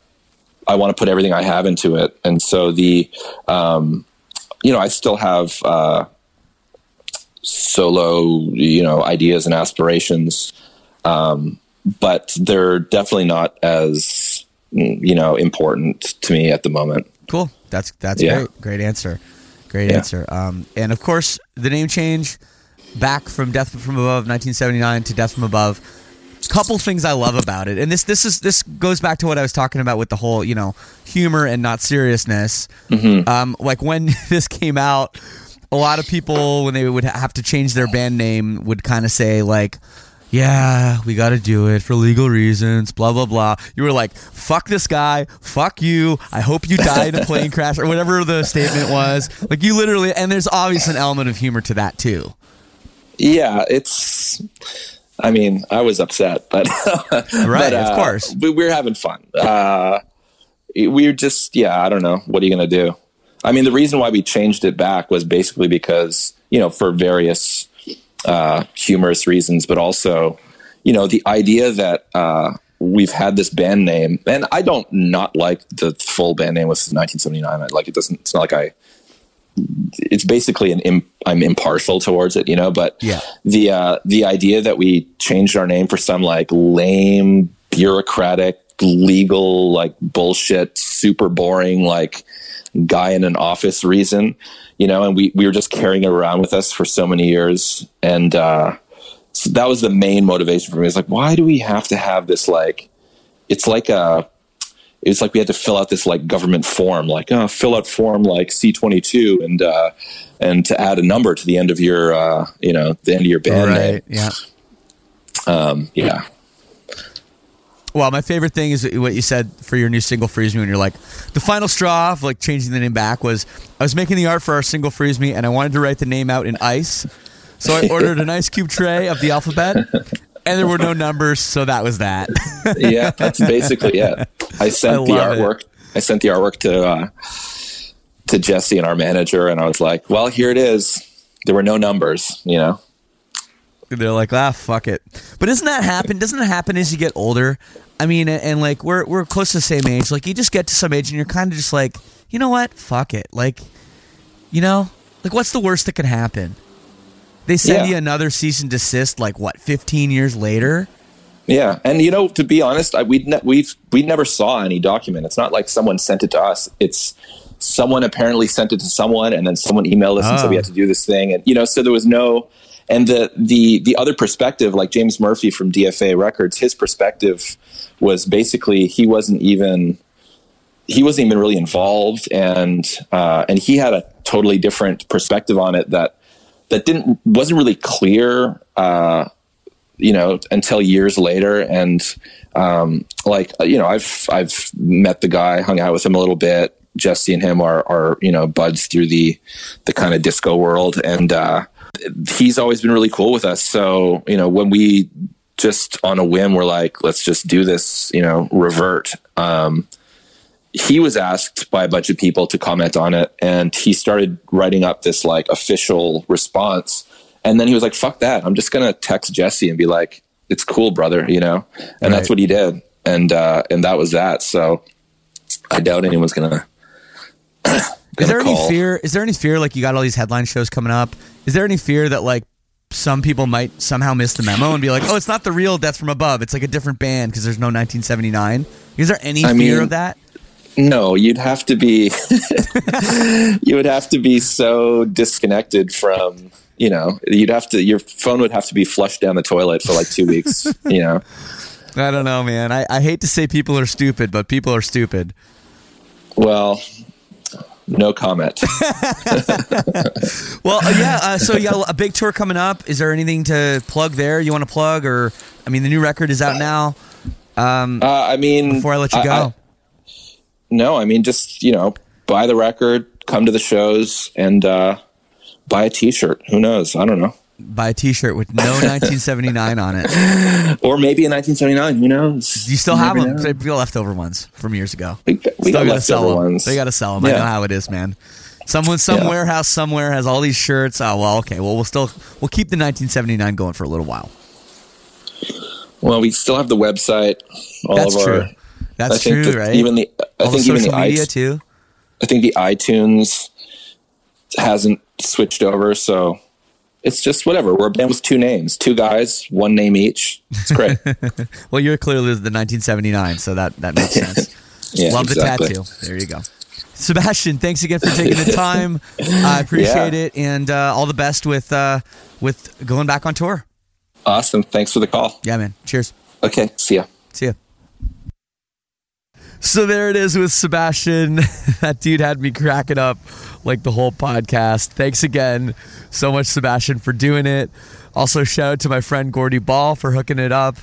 I want to put everything I have into it, and so the, um, you know, I still have. Uh, solo, you know, ideas and aspirations, um, but they're definitely not as you know important to me at the moment. Cool. That's that's Yeah. great. Great answer. Great Yeah. answer. Um, and of course, the name change back from Death from Above 1979 to Death from Above. A Couple things I love about it, and this this is this goes back to what I was talking about with the whole you know humor and not seriousness. Um, like when <laughs> this came out, a lot of people when they would have to change their band name would kind of say like. Yeah, we got to do it for legal reasons, blah, blah, blah. You were like, fuck this guy, fuck you, I hope you die in a plane <laughs> crash, or whatever the statement was. Like, you literally, and there's obviously an element of humor to that, too. Yeah, it's. I mean, I was upset, but <laughs> Right, but, of uh, course. we, we're having fun. Uh, we're just, yeah, I don't know. What are you going to do? I mean, the reason why we changed it back was basically because you know, for various uh, humorous reasons, but also, you know, the idea that uh, we've had this band name, and I don't not like the full band name was 1979. I like it doesn't. It's not like I. It's basically an Im, I'm impartial towards it, you know. But Yeah. the uh, the idea that we changed our name for some like lame bureaucratic legal like bullshit, super boring like guy in an office reason, you know, and we, we were just carrying it around with us for so many years. And, uh, so that was the main motivation for me. It's like, why do we have to have this? Like, it's like a, it's like we had to fill out this like government form, like, oh, fill out form like C22 and, uh, and to add a number to the end of your, uh, you know, the end of your band name. Yeah. Um, yeah. Well, my favorite thing is what you said for your new single "Freeze Me" when you're like, the final straw of like changing the name back was I was making the art for our single "Freeze Me" and I wanted to write the name out in ice, so I ordered an ice cube tray of the alphabet, and there were no numbers, so that was that. <laughs> yeah, that's basically it. I sent I the love it. artwork. I sent the artwork to uh, to Jesse and our manager, and I was like, "Well, here it is." There were no numbers, you know. They're like, ah, fuck it. But doesn't that happen? Doesn't it happen as you get older? I mean, and, like we're we're close to the same age. Like you just get to some age and you're kind of just like, you know what? Fuck it. Like, you know, like what's the worst that could happen? They send Yeah. you another cease and desist. Like what? Fifteen years later? Yeah, and you know, to be honest, I, we ne- we've we never saw any document. It's not like someone sent it to us. It's someone apparently sent it to someone, and then someone emailed us and said Oh. we had to do this thing, and you know, so there was no. And the the the other perspective, like James Murphy from DFA Records, his perspective was basically he wasn't even he wasn't even really involved, and uh, and he had a totally different perspective on it that that didn't wasn't really clear. Uh, you know, until years later. And um, like, you know, I've I've met the guy, hung out with him a little bit. Jesse and him are are you know buds through the the kind of disco world, and uh, he's always been really cool with us. So you know, when we just on a whim were like, let's just do this, you know, revert. Um, he was asked by a bunch of people to comment on it, and he started writing up this like official response. And then he was like, "Fuck that! I'm just gonna text Jesse and be like, it's cool, brother,' you know." And that's what he did, and uh, and that was that. So I doubt anyone's gonna. Is there gonna any fear? Is there any fear? Like you got all these headline shows coming up. Is there any fear that like some people might somehow miss the memo and be like, "Oh, it's not the real Death from Above. It's like a different band because there's no 1979." Is there any I fear mean- of that? No, you'd have to be <laughs> you would have to be so disconnected from, you know, you'd have to your phone would have to be flushed down the toilet for like 2 weeks, <laughs> you know. I don't know, man. I, I hate to say people are stupid, but people are stupid. Well, no comment. <laughs> <laughs> Well, uh, yeah. Uh, so you got a big tour coming up. Is there anything to plug there? You want to plug, or I mean, the new record is out now. Um, Uh, I mean, before I let you I- go, I- no, I mean, just you know, buy the record, come to the shows, and uh, buy a T-shirt. Who knows? I don't know. Buy a T-shirt with no <laughs> 1979 on it. Or maybe in 1979. Who knows? You still have them? know. Got leftover ones from years ago. We, we Still got gotta sell them. ones. They got to sell them. I know how it is, man. Someone, some Yeah. warehouse somewhere has all these shirts. Oh well, okay. Well, we'll still we'll keep the 1979 going for a little while. Well, we still have the website. All That's of true. our. That's I think true, that right? Even the I all think the even the media too. I think the iTunes hasn't switched over, so it's just whatever. We're a band with two names, two guys, one name each. It's great. <laughs> Well, you're clearly the 1979, so that that makes sense. <laughs> Yeah, Love exactly. the tattoo. There you go. Sebastien, thanks again for taking the <laughs> time. I appreciate Yeah. it, and uh, all the best with uh, with going back on tour. Awesome. Thanks for the call. Yeah, man. Cheers. Okay. See ya. See ya. So there it is with Sebastien. <laughs> that dude had me cracking up like the whole podcast. Thanks again so much, Sebastien, for doing it. Also, shout out to my friend Gordy Ball for hooking it up.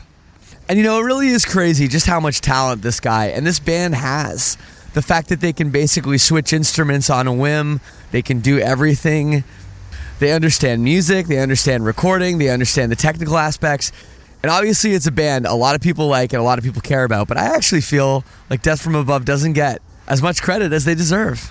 And you know, it really is crazy just how much talent this guy and this band has. The fact that they can basically switch instruments on a whim, they can do everything. They understand music, they understand recording, they understand the technical aspects. And obviously, it's a band a lot of people like and a lot of people care about, but I actually feel like Death from Above doesn't get as much credit as they deserve.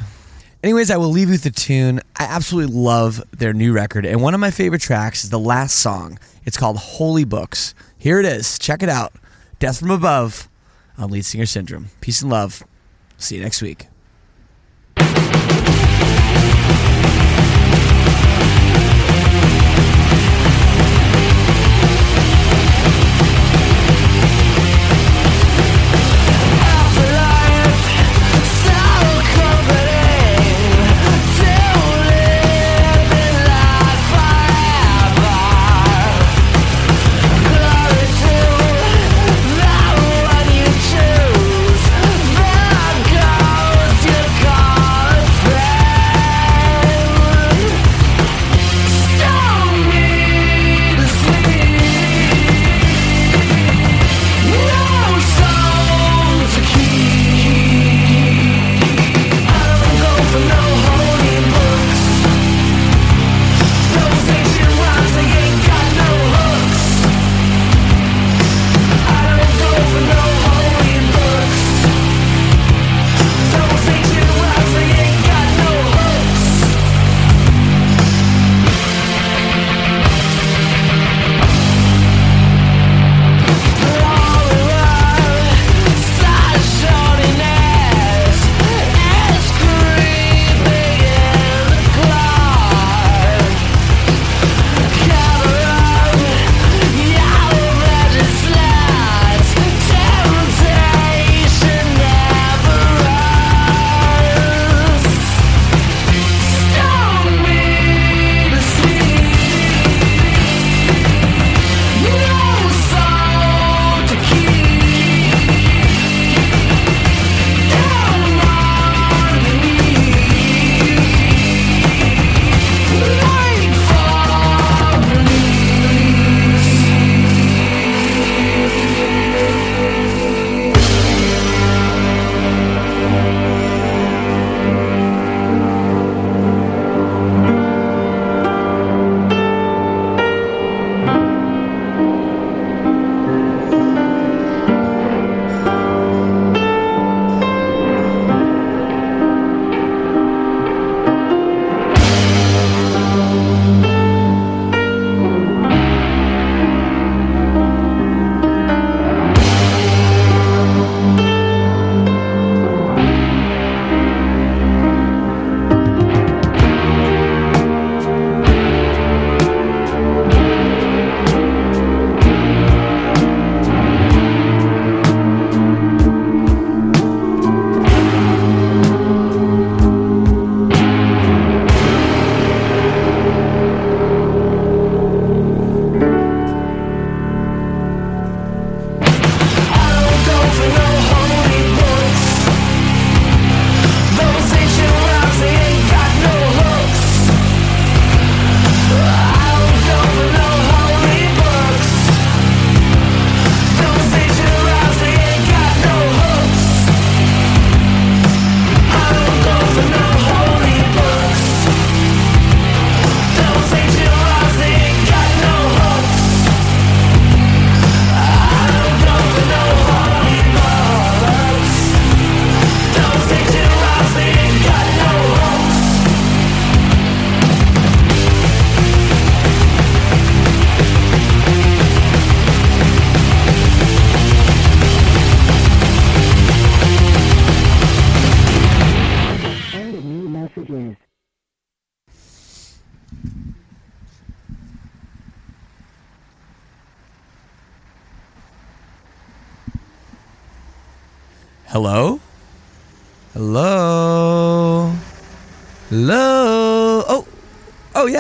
Anyways, I will leave you with the tune. I absolutely love their new record, and one of my favorite tracks is the last song. It's called Holy Books. Here it is. Check it out. Death from Above on Lead Singer Syndrome. Peace and love. See you next week.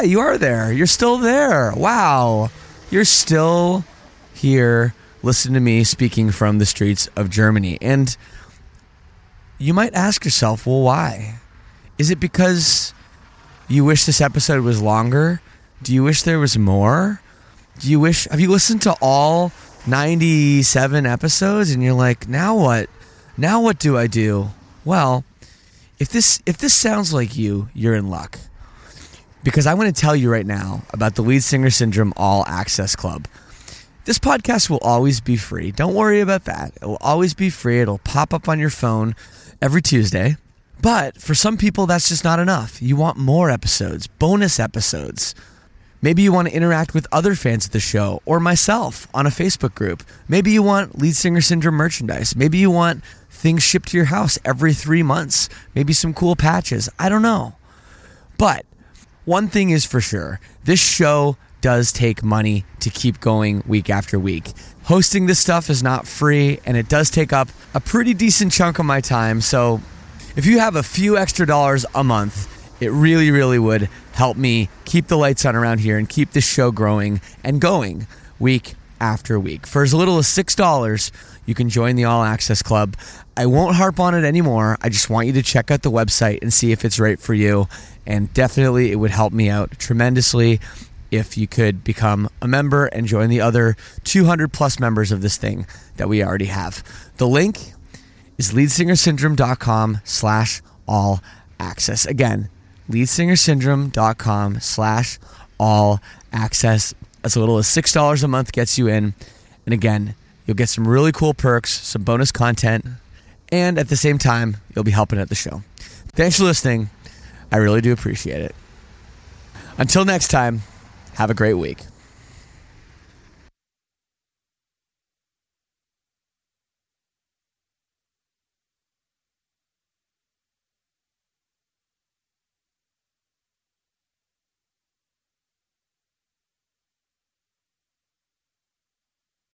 You are there. You're still there. Wow. You're still here listening to me speaking from the streets of Germany. And you might ask yourself, well, why? Is it because you wish this episode was longer? Do you wish there was more? Do you wish, have you listened to all 97 episodes and you're like, now what? Now what do I do? Well, if this if this sounds like you, you're in luck. Because I want to tell you right now about the Lead Singer Syndrome All Access Club. This podcast will always be free. Don't worry about that. It will always be free. It'll pop up on your phone every Tuesday. But for some people, that's just not enough. You want more episodes, bonus episodes. Maybe you want to interact with other fans of the show or myself on a Facebook group. Maybe you want Lead Singer Syndrome merchandise. Maybe you want things shipped to your house every three months. Maybe some cool patches. I don't know. But one thing is for sure this show does take money to keep going week after week. Hosting this stuff is not free and it does take up a pretty decent chunk of my time. So if you have a few extra dollars a month, it really, really would help me keep the lights on around here and keep this show growing and going week after week. For as little as $6, you can join the All Access Club. I won't harp on it anymore. I just want you to check out the website and see if it's right for you. And definitely, it would help me out tremendously if you could become a member and join the other 200 plus members of this thing that we already have. The link is leadsingersyndrome.com slash all access. Again, leadsingersyndrome.com slash all access. As little as $6 a month gets you in. And again, you'll get some really cool perks, some bonus content, and at the same time, you'll be helping at the show. Thanks for listening. I really do appreciate it. Until next time, have a great week.